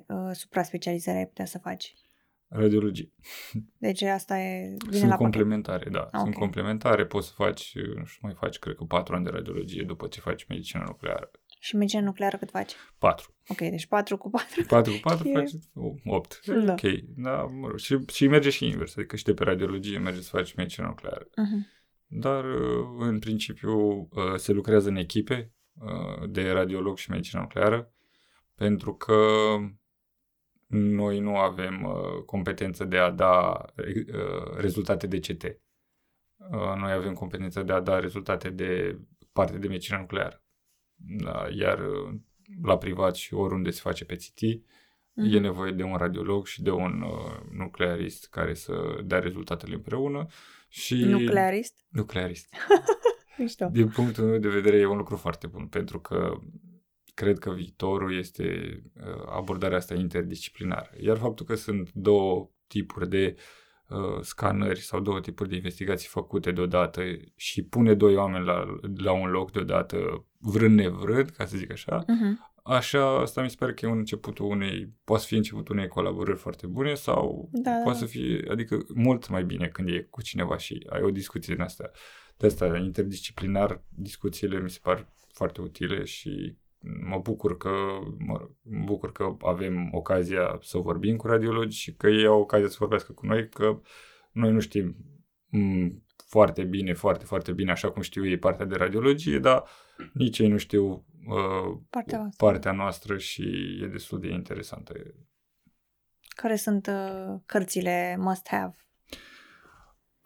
uh, supra-specializare ai putea să faci? Radiologie. Deci asta e... Vine Sunt la complementare, da. Okay. Sunt complementare, poți să faci, nu știu, mai faci, cred că patru ani de radiologie după ce faci medicină nucleară. Și medicină nucleară cât faci? Patru. Ok, deci patru cu patru. Patru cu patru faci opt. Da. Ok, da, mă rog. Și, și merge și invers, adică și de pe radiologie merge să faci medicină nucleară. Uh-huh. Dar, uh, în principiu, uh, se lucrează în echipe, Uh, de radiolog și medicină nucleară, pentru că noi nu avem uh, competență de a da uh, rezultate de CT. Uh, noi avem competența de a da rezultate de parte de medicină nucleară. Da, iar uh, la privat și oriunde se face pe CT, mm-hmm. e nevoie de un radiolog și de un uh, nuclearist care să dea rezultatele împreună. Și... Nuclearist? Nuclearist. Mișto. Din punctul meu de vedere e un lucru foarte bun, pentru că cred că viitorul este uh, abordarea asta interdisciplinară. Iar faptul că sunt două tipuri de uh, scanări sau două tipuri de investigații făcute deodată și pune doi oameni la, la un loc deodată, vrând nevrând, ca să zic așa, uh-huh. Așa, asta mi se pare că e un începutul unei, poate fi începutul unei colaborări foarte bune sau da, poate da. să fie, adică mult mai bine când e cu cineva și ai o discuție din asta. De asta, interdisciplinar, discuțiile mi se par foarte utile și mă bucur că, mă, mă bucur că avem ocazia să vorbim cu radiologi și că ei au ocazia să vorbească cu noi, că noi nu știm m- foarte bine, foarte, foarte bine, așa cum știu ei partea de radiologie, dar nici ei nu știu uh, partea, noastră. partea noastră și e destul de interesantă. Care sunt uh, cărțile must-have?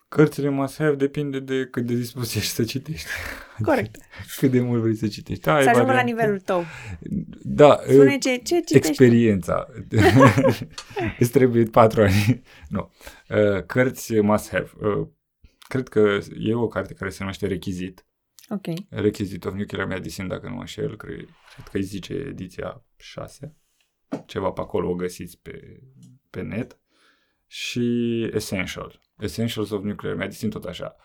Cărțile must-have depinde de cât de dispus ești să citești. Corect. cât de mult vrei să citești. Da, să ajungă la nivelul tău. Da. Spune ce, ce citești Experiența. Îți trebuie patru ani. Nu. Uh, cărți must-have. Uh, cred că e o carte care se numește Rechizit. Ok. Requisite of Nuclear Medicine, dacă nu mă înșel, cred, cred că îi zice ediția 6. Ceva pe acolo o găsiți pe, pe net. Și Essential. Essentials of Nuclear Medicine, tot așa.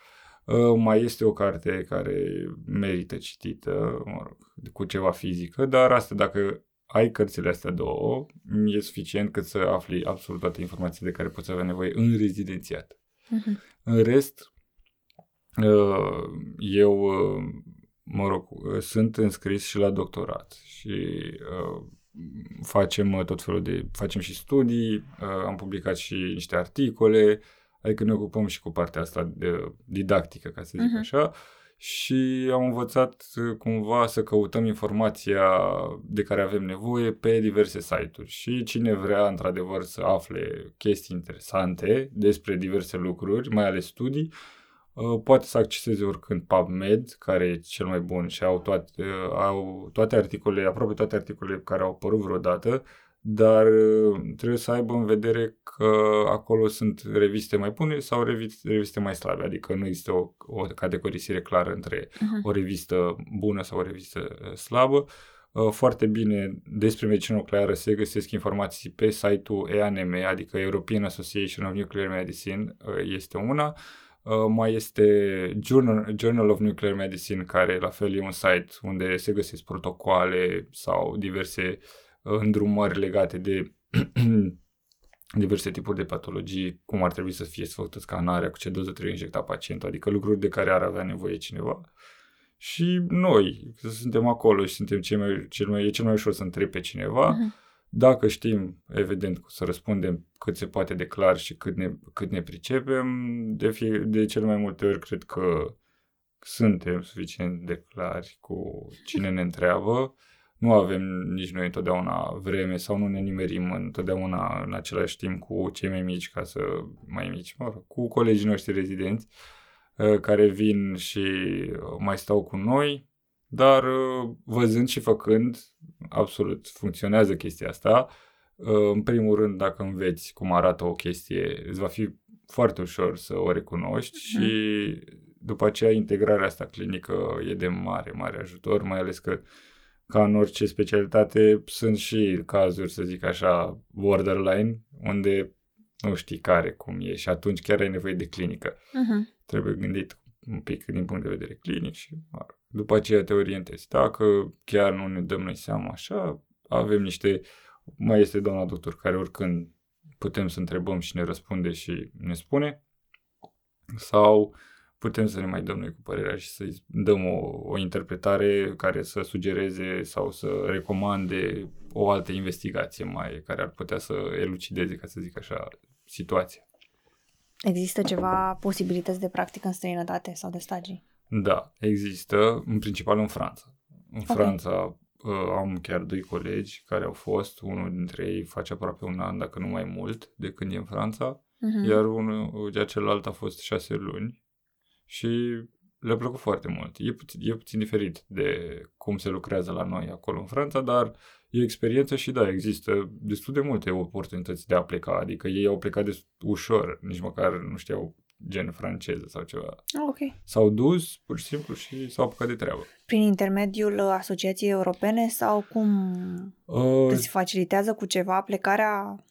Uh, mai este o carte care merită citită, mă rog, cu ceva fizică, dar asta dacă ai cărțile astea două, e suficient cât să afli absolut toate informațiile de care poți avea nevoie în rezidențiat. Uh-huh. În rest, Uh, eu, uh, mă rog, uh, sunt înscris și la doctorat și facem tot felul de, facem și studii, am publicat și niște articole, adică ne ocupăm și cu partea asta de didactică, ca să zic uh-huh. așa, și am învățat cumva să căutăm informația de care avem nevoie pe diverse site-uri. Și cine vrea într-adevăr să afle chestii interesante despre diverse lucruri, mai ales studii, Uh, poate să acceseze oricând PubMed, care e cel mai bun și au toate, uh, au toate articolele, aproape toate articolele care au apărut vreodată, dar uh, trebuie să aibă în vedere că acolo sunt reviste mai bune sau reviste, reviste mai slabe, adică nu există o, o categorisire clară între uh-huh. o revistă bună sau o revistă slabă. Foarte bine despre medicină nucleară se găsesc informații pe site-ul EANM, adică European Association of Nuclear Medicine, este una. Uh, mai este Journal, Journal of Nuclear Medicine, care la fel e un site unde se găsesc protocoale sau diverse uh, îndrumări legate de diverse tipuri de patologii, cum ar trebui să fie făcută scanarea, cu ce doză trebuie injecta pacientul, adică lucruri de care ar avea nevoie cineva. Și noi, că suntem acolo și suntem cel mai, cel mai, e cel mai ușor să întrebi pe cineva, uh-huh. Dacă știm, evident, să răspundem cât se poate de clar și cât ne, cât ne pricepem, de, fie, de cel mai multe ori cred că suntem suficient de clari cu cine ne întreabă. Nu avem nici noi întotdeauna vreme sau nu ne nimerim întotdeauna în același timp cu cei mai mici, ca să mai mici, mă rog, cu colegii noștri rezidenți uh, care vin și mai stau cu noi, dar uh, văzând și făcând, absolut funcționează chestia asta. Uh, în primul rând, dacă înveți cum arată o chestie, îți va fi foarte ușor să o recunoști mm. și după aceea integrarea asta clinică e de mare, mare ajutor, mai ales că ca în orice specialitate sunt și cazuri, să zic așa, borderline, unde nu știi care, cum e și atunci chiar ai nevoie de clinică. Uh-huh. Trebuie gândit un pic din punct de vedere clinic și după aceea te orientezi. Dacă chiar nu ne dăm noi seama așa, avem niște, mai este doamna doctor care oricând putem să întrebăm și ne răspunde și ne spune sau putem să ne mai dăm noi cu părerea și să dăm o, o interpretare care să sugereze sau să recomande o altă investigație mai care ar putea să elucideze, ca să zic așa, situația. Există ceva posibilități de practică în străinătate sau de stagii? Da, există, în principal în Franța. În okay. Franța uh, am chiar doi colegi care au fost, unul dintre ei face aproape un an, dacă nu mai mult, de când e în Franța, uh-huh. iar unul, iar celălalt a fost șase luni și le-a plăcut foarte mult. E puțin, e puțin diferit de cum se lucrează la noi acolo în Franța, dar e experiență și da, există destul de multe oportunități de a pleca, adică ei au plecat de ușor, nici măcar nu știau gen franceză sau ceva. Ah, ok. S-au dus pur și simplu și s-au apucat de treabă. Prin intermediul Asociației Europene sau cum Uh, îți facilitează cu ceva plecarea?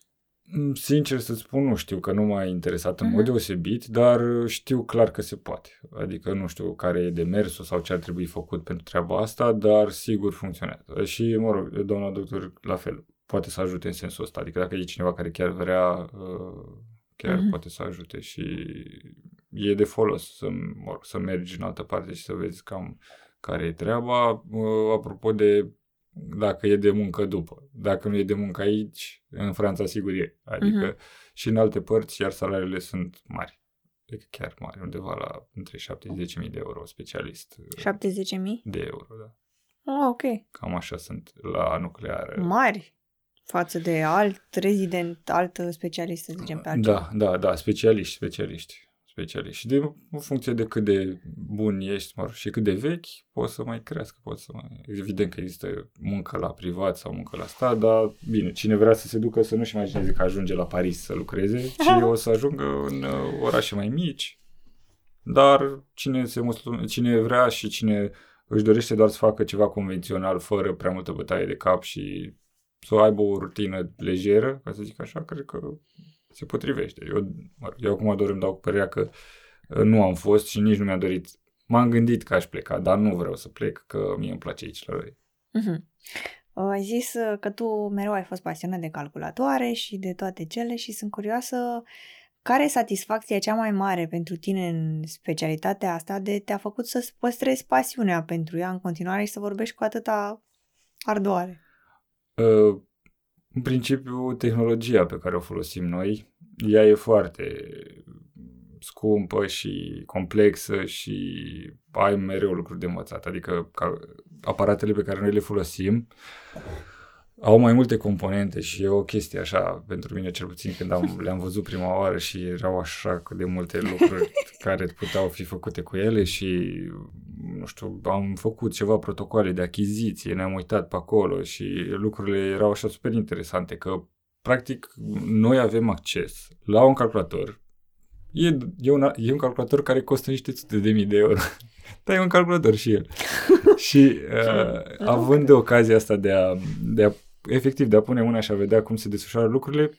Mm, Sincer să spun, nu știu, că nu m-a interesat în Mhm. mod deosebit, dar știu clar că se poate. Adică nu știu care e demersul sau ce ar trebui făcut pentru treaba asta, dar sigur funcționează. Și, mă rog, doamna doctor, la fel, poate să ajute în sensul ăsta. Adică dacă e cineva care chiar vrea, uh, chiar Mhm. poate să ajute și e de folos să, mă rog, să mergi în altă parte și să vezi cam care e treaba. Uh, Apropo de dacă e de muncă după. Dacă nu e de muncă aici, în Franța sigur e. Adică Mhm. și în alte părți, iar salariile sunt mari. Adică chiar mari, undeva la între 7 și 10.000 de euro, specialist uh, 70.000? de euro, da. Oh, ok. Cam așa sunt la nucleară. Mari față de alt rezident, alt specialist, să zicem, pe altceva. Da, da, da, specialiști, specialiști. Specialiști. De, în funcție de cât de bun ești mă rog, și cât de vechi, poți să mai crească, poți să mai... Evident că există muncă la privat sau muncă la stat, dar bine, cine vrea să se ducă să nu-și imagineze că ajunge la Paris să lucreze, ci o să ajungă în uh, orașe mai mici, dar cine, se muslu- cine vrea și cine își dorește doar să facă ceva convențional, fără prea multă bătaie de cap și să aibă o rutină lejeră, ca să zic așa, cred că se potrivește. Eu, mă rog, eu acum doar îmi dau cu părerea că uh, nu am fost și nici nu mi-am dorit. M-am gândit că aș pleca, dar nu vreau să plec, că mie îmi place aici la noi. Mhm. Ai zis uh, că tu mereu ai fost pasionat de calculatoare și de toate cele și sunt curioasă care e satisfacția cea mai mare pentru tine în specialitatea asta de te-a făcut să păstrezi pasiunea pentru ea în continuare și să vorbești cu atâta ardoare. Uh, În principiu, tehnologia pe care o folosim noi, ea e foarte scumpă și complexă și ai mereu lucruri de învățat. Adică ca aparatele pe care noi le folosim au mai multe componente și e o chestie așa, pentru mine cel puțin când am, le-am văzut prima oară și erau așa de multe lucruri care puteau fi făcute cu ele și nu știu, am făcut ceva protocoale de achiziție, ne-am uitat pe acolo și lucrurile erau așa super interesante că practic noi avem acces la un calculator E, e, un, e un calculator care costă niște sute de mii de euro. Dar e un calculator și el. și uh, având de ocazia asta de a, de a, efectiv, de a pune mâna și a vedea cum se desfășoară lucrurile,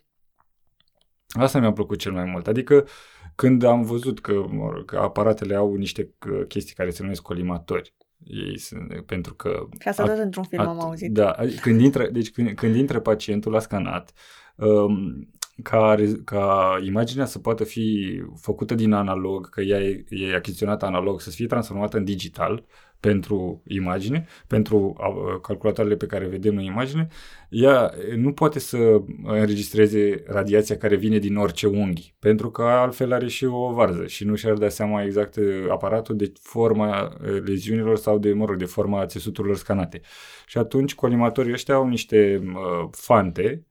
asta mi-a plăcut cel mai mult. Adică când am văzut că, mă rog, că aparatele au niște uh, chestii care se numesc colimatori, ei sunt, pentru că... Ca să tot într-un film am auzit. Da, când intră, deci când, când intră pacientul la scanat, um, ca, ca imaginea să poată fi făcută din analog, că ea e, e achiziționată analog, să fie transformată în digital pentru imagine, pentru calculatoarele pe care vedem în imagine, ea nu poate să înregistreze radiația care vine din orice unghi, pentru că altfel are și o varză și nu și-ar da seama exact aparatul de forma leziunilor sau de, mă rog, de forma țesuturilor scanate. Și atunci colimatorii ăștia au niște uh, fante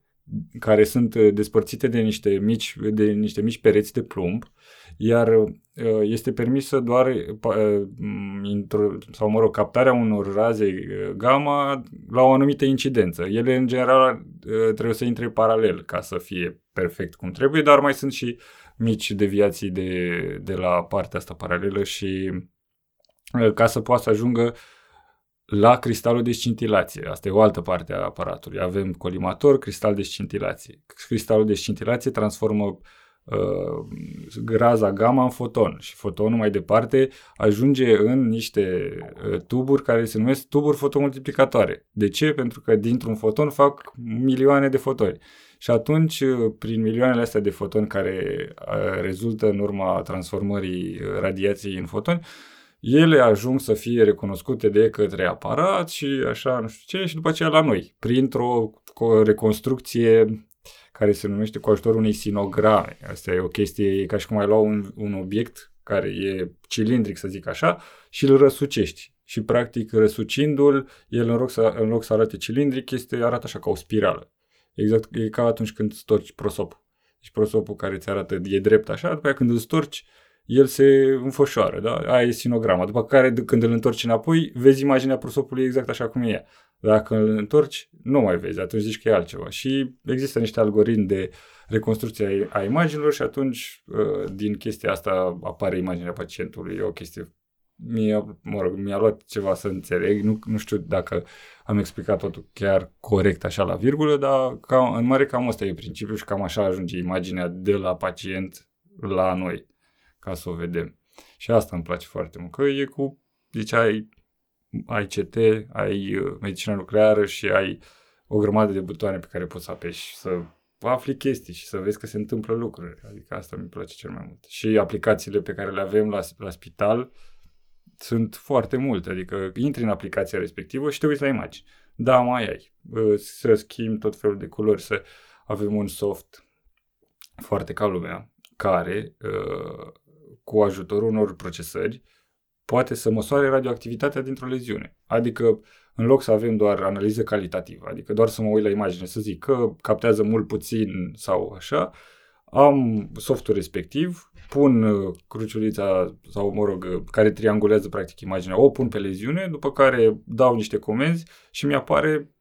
care sunt despărțite de niște mici, de niște mici pereți de plumb, iar este permisă doar sau mă rog, captarea unor raze gamma la o anumită incidență. Ele în general trebuie să intre paralel ca să fie perfect cum trebuie, dar mai sunt și mici deviații de, de la partea asta paralelă și ca să poată să ajungă la cristalul de scintilație. Asta e o altă parte a aparatului. Avem colimator, cristal de scintilație. Cristalul de scintilație transformă uh, raza gamma în foton și fotonul mai departe ajunge în niște uh, tuburi care se numesc tuburi fotomultiplicatoare. De ce? Pentru că dintr-un foton fac milioane de fotoni. Și atunci, uh, prin milioanele astea de fotoni care uh, rezultă în urma transformării radiației în fotoni, ele ajung să fie recunoscute de către aparat și așa, nu știu ce, și după aceea la noi, printr-o reconstrucție care se numește cu ajutorul unei sinograme. Asta e o chestie, e ca și cum ai lua un, un obiect care e cilindric, să zic așa, și îl răsucești. Și practic răsucindu-l, el în loc să, în loc să arate cilindric, este, arată așa ca o spirală. Exact, e ca atunci când storci prosopul. Deci prosopul care ți arată e drept așa, după aia când îl storci, el se înfășoară, da? Aia e sinograma. După care, când îl întorci înapoi, vezi imaginea prosopului exact așa cum e ea. Dacă îl întorci, nu mai vezi, atunci zici că e altceva. Și există niște algoritmi de reconstrucție a imaginilor și atunci, uh, din chestia asta, apare imaginea pacientului. E o chestie mi-a, mă rog, mi-a luat ceva să înțeleg, nu, nu știu dacă am explicat totul chiar corect așa la virgulă, dar cam, în mare cam asta e principiul și cam așa ajunge imaginea de la pacient la noi, ca să o vedem. Și asta îmi place foarte mult, că e cu, ziceai, ai CT, ai uh, medicină nucleară și ai o grămadă de butoane pe care poți să apeși să afli chestii și să vezi că se întâmplă lucruri. Adică asta mi place cel mai mult. Și aplicațiile pe care le avem la, la spital, sunt foarte multe, adică intri în aplicația respectivă și te uiți la imagini. Da, mai ai. Să schimbi tot felul de culori, să avem un soft foarte ca lumea, care, cu ajutorul unor procesări, poate să măsoare radioactivitatea dintr-o leziune. Adică, în loc să avem doar analiză calitativă, adică doar să mă uit la imagine, să zic că captează mult puțin sau așa, am softul respectiv, pun uh, cruciulița sau, mă rog, uh, care triangulează practic imaginea, o pun pe leziune, după care dau niște comenzi și mi apare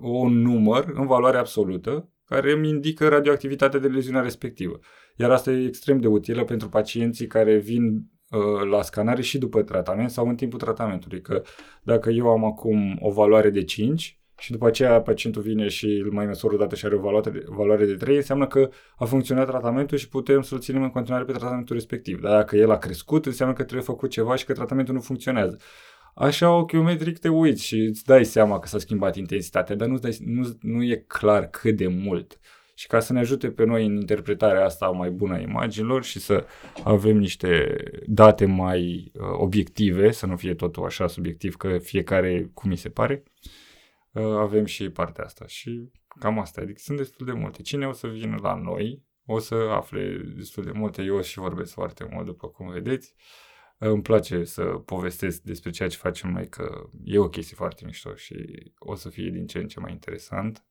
un număr în valoare absolută care îmi indică radioactivitatea de leziunea respectivă. Iar asta e extrem de utilă pentru pacienții care vin uh, la scanare și după tratament sau în timpul tratamentului. Că dacă eu am acum o valoare de 5, și după aceea pacientul vine și îl mai măsoară o dată și are o valoare de, valoare de 3, înseamnă că a funcționat tratamentul și putem să-l ținem în continuare pe tratamentul respectiv. Dar dacă el a crescut, înseamnă că trebuie făcut ceva și că tratamentul nu funcționează. Așa ochiometric te uiți și îți dai seama că s-a schimbat intensitatea, dar nu, dai, nu, nu e clar cât de mult. Și ca să ne ajute pe noi în interpretarea asta mai bună a imaginilor și să avem niște date mai uh, obiective, să nu fie totul așa subiectiv că fiecare cum mi se pare, uh, avem și partea asta și cam asta, adică sunt destul de multe. Cine o să vină la noi o să afle destul de multe, eu și vorbesc foarte mult, după cum vedeți. Îmi place să povestesc despre ceea ce facem noi, că e o chestie foarte mișto și o să fie din ce în ce mai interesant.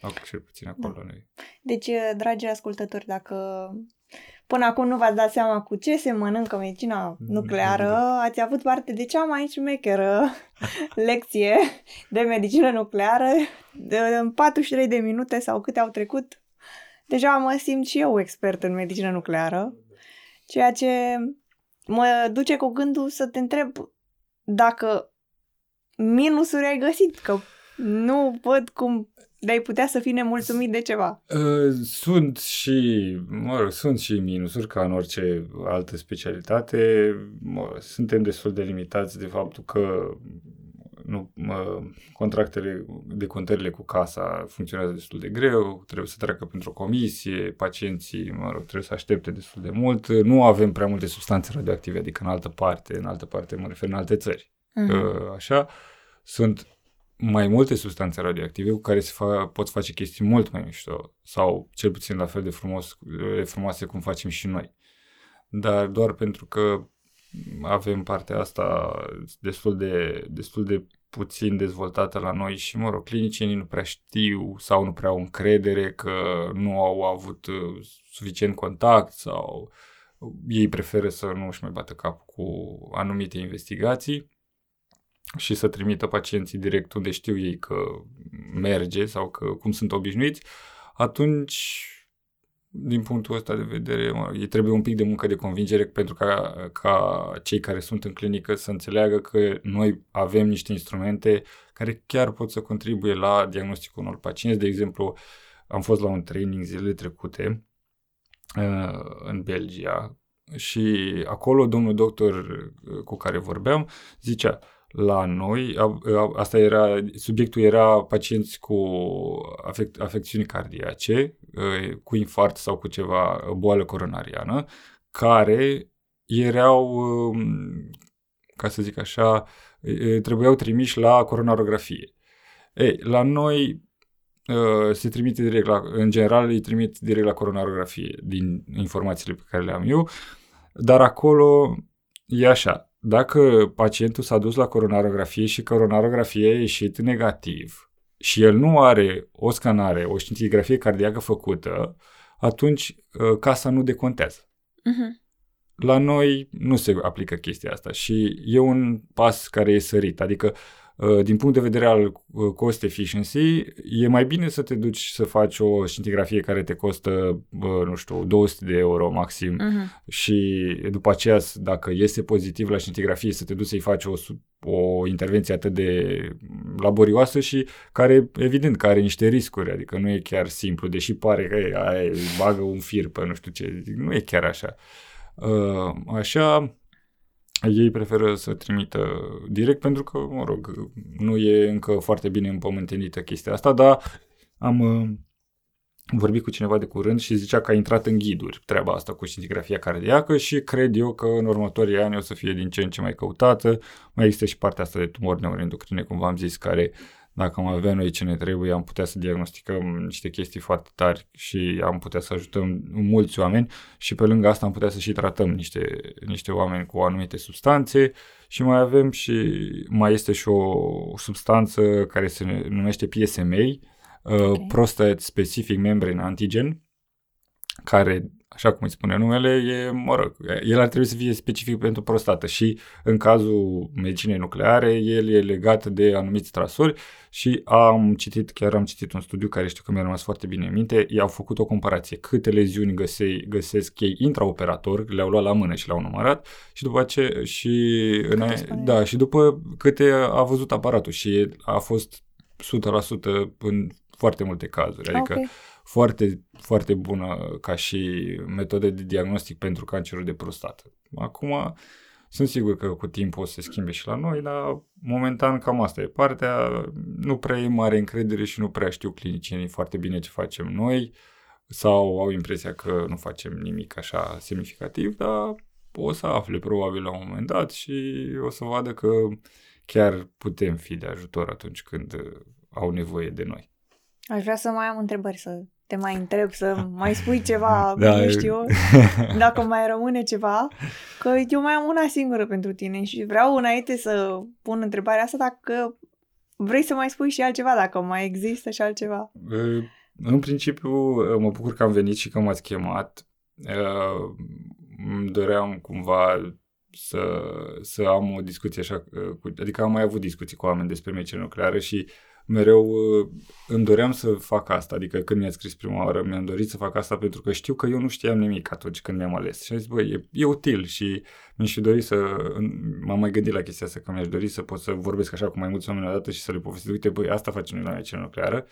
Acum cel puțin acolo da. noi. Deci, dragi ascultători, dacă până acum nu v-ați dat seama cu ce se mănâncă medicina nucleară, ați avut parte de cea mai șmecheră lecție de medicină nucleară de, în 43 de minute sau câte au trecut. Deja mă simt și eu expert în medicină nucleară, ceea ce mă duce cu gândul să te întreb dacă minusuri ai găsit, că nu văd cum de ai putea să fii nemulțumit de ceva. Uh, sunt și, mă rog, sunt și minusuri ca în orice altă specialitate. Mă, suntem destul de limitați de faptul că nu, mă, contractele de contările cu casa funcționează destul de greu, trebuie să treacă pentru o comisie, pacienții, mă rog, trebuie să aștepte destul de mult. Nu avem prea multe substanțe radioactive, adică în altă parte, în altă parte mă refer în alte țări. Uh-huh. Așa, sunt mai multe substanțe radioactive cu care se fa- pot face chestii mult mai mișto sau cel puțin la fel de, frumos, de frumoase cum facem și noi. Dar doar pentru că avem partea asta destul de, destul de puțin dezvoltată la noi și, mă rog, clinicienii nu prea știu sau nu prea au încredere că nu au avut uh, suficient contact sau ei preferă să nu își mai bată cap cu anumite investigații și să trimită pacienții direct unde știu ei că merge sau că cum sunt obișnuiți, atunci, din punctul ăsta de vedere, mă, ei trebuie un pic de muncă de convingere pentru ca, ca cei care sunt în clinică să înțeleagă că noi avem niște instrumente care chiar pot să contribuie la diagnosticul unor pacienți. De exemplu, am fost la un training zilele trecute uh, în Belgia și acolo domnul doctor uh, cu care vorbeam zicea la noi, asta era, subiectul era pacienți cu afect, afecțiuni cardiace, cu infart sau cu ceva boală coronariană, care erau, um, ca să zic așa, trebuiau trimiși la coronarografie. Ei, la noi se trimite direct la, în general îi trimit direct la coronarografie din informațiile pe care le am eu, dar acolo e așa, dacă pacientul s-a dus la coronarografie și coronarografia a ieșit negativ și el nu are o scanare, o scintigrafie cardiacă făcută, atunci uh, casa nu decontează. Uh-huh. la noi nu se aplică chestia asta și e un pas care e sărit. Adică Uh, din punct de vedere al uh, cost efficiency, e mai bine să te duci să faci o scintigrafie care te costă, nu știu, 200 de euro maxim uh-huh. și după aceea, dacă iese pozitiv la scintigrafie, să te duci să-i faci o, o intervenție atât de laborioasă și care, evident, că are niște riscuri, adică nu e chiar simplu, deși pare că e, aia, bagă un fir pe nu știu ce, nu e chiar așa. Uh, așa, ei preferă să trimită direct pentru că, mă rog, nu e încă foarte bine împământenită chestia asta, dar am uh, vorbit cu cineva de curând și zicea că a intrat în ghiduri treaba asta cu scintigrafia cardiacă și cred eu că în următorii ani o să fie din ce în ce mai căutată. Mai există și partea asta de tumori neuroendocrine, cum v-am zis, care dacă am avea noi ce ne trebuie, am putea să diagnosticăm niște chestii foarte tari și am putea să ajutăm mulți oameni și pe lângă asta am putea să și tratăm niște, niște oameni cu anumite substanțe și mai avem și, mai este și o substanță care se numește PSMA, uh, okay. Prostate Specific Membrane Antigen, care așa cum îi spune numele, e, mă rog, el ar trebui să fie specific pentru prostată și în cazul medicinei nucleare, el e legat de anumiți trasuri și am citit, chiar am citit un studiu care știu că mi-a rămas foarte bine în minte, ei au făcut o comparație. Câte leziuni găse, găsesc ei intraoperator, le-au luat la mână și le-au numărat și după ce și, în, da, și după câte a văzut aparatul și a fost 100% în foarte multe cazuri, adică okay foarte, foarte bună ca și metodă de diagnostic pentru cancerul de prostată. Acum, sunt sigur că cu timpul o să se schimbe și la noi, dar momentan cam asta e partea. Nu prea e mare încredere și nu prea știu clinicienii foarte bine ce facem noi sau au impresia că nu facem nimic așa semnificativ, dar o să afle probabil la un moment dat și o să vadă că chiar putem fi de ajutor atunci când au nevoie de noi. Aș vrea să mai am întrebări, să te mai întreb să mai spui ceva, da, nu știu, dacă mai rămâne ceva, că eu mai am una singură pentru tine și vreau înainte să pun întrebarea asta dacă vrei să mai spui și altceva, dacă mai există și altceva. În principiu mă bucur că am venit și că m-ați chemat. Îmi doream cumva să, să am o discuție așa, adică am mai avut discuții cu oameni despre medicina nucleară și mereu uh, îmi doream să fac asta, adică când mi-a scris prima oară, mi-am dorit să fac asta pentru că știu că eu nu știam nimic atunci când mi-am ales. Și am zis, băi, e, e util și mi-aș fi dorit să, m-am mai gândit la chestia asta, că mi-aș dori să pot să vorbesc așa cu mai mulți oameni odată și să le povestesc, uite, băi, asta facem noi la medicina nucleară.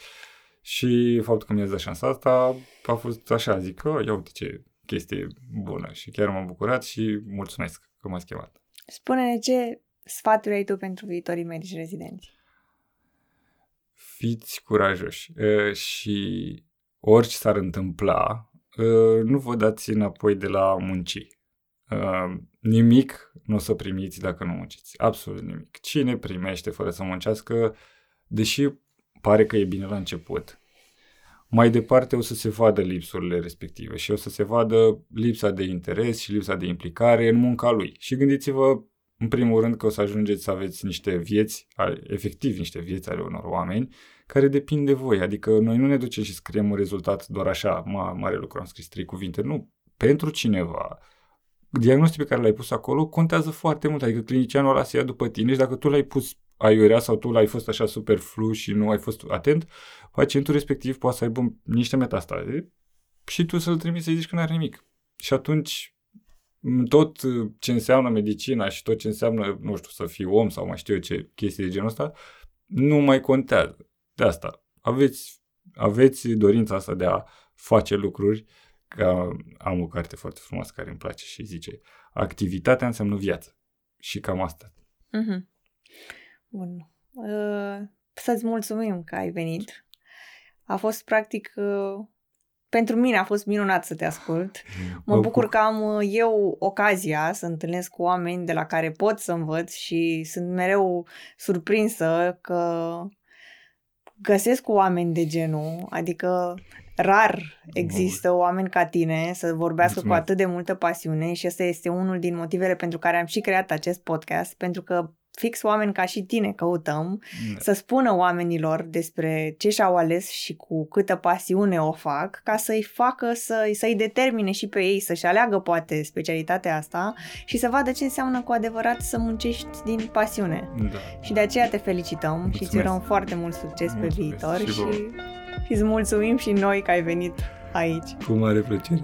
Și faptul că mi-ați dat șansa asta a fost așa, zic, că ia uite ce chestie bună și chiar m-am bucurat și mulțumesc că m-ați chemat. Spune-ne ce sfaturi ai tu pentru viitorii medici rezidenți? Fiți curajoși și orice s-ar întâmpla, nu vă dați înapoi de la munci. Nimic nu o să primiți dacă nu munciți. Absolut nimic. Cine primește fără să muncească, deși pare că e bine la început, mai departe o să se vadă lipsurile respective și o să se vadă lipsa de interes și lipsa de implicare în munca lui. Și gândiți-vă în primul rând că o să ajungeți să aveți niște vieți, efectiv niște vieți ale unor oameni, care depind de voi. Adică noi nu ne ducem și scriem un rezultat doar așa, ma, mare lucru, am scris trei cuvinte. Nu, pentru cineva, diagnosticul pe care l-ai pus acolo contează foarte mult. Adică clinicianul ăla se ia după tine și dacă tu l-ai pus aiurea sau tu l-ai fost așa super flu și nu ai fost atent, pacientul respectiv poate să aibă niște metastaze și tu să-l trimiți să-i zici că nu are nimic. Și atunci tot ce înseamnă medicina și tot ce înseamnă, nu știu, să fii om sau mai știu eu ce chestii de genul ăsta, nu mai contează. De asta, aveți, aveți dorința asta de a face lucruri, că am o carte foarte frumoasă care îmi place și zice activitatea înseamnă viață. Și cam asta. Mm-hmm. Bun. Uh, să-ți mulțumim că ai venit. A fost practic uh, pentru mine a fost minunat să te ascult. Mă bucur că am uh, eu ocazia să întâlnesc cu oameni de la care pot să învăț și sunt mereu surprinsă că găsesc oameni de genul, adică rar există Bun. oameni ca tine să vorbească Mulțumesc. cu atât de multă pasiune și ăsta este unul din motivele pentru care am și creat acest podcast, pentru că fix oameni ca și tine căutăm, Da. să spună oamenilor despre ce și-au ales și cu câtă pasiune o fac, ca să-i facă, să, să-i determine și pe ei să-și aleagă poate specialitatea asta și să vadă ce înseamnă cu adevărat să muncești din pasiune. Da. Și de aceea te felicităm și îți Mulțumesc. urăm foarte mult succes pe Mulțumesc viitor și și, vouă. și îți mulțumim și noi că ai venit aici. Cu mare plăcere.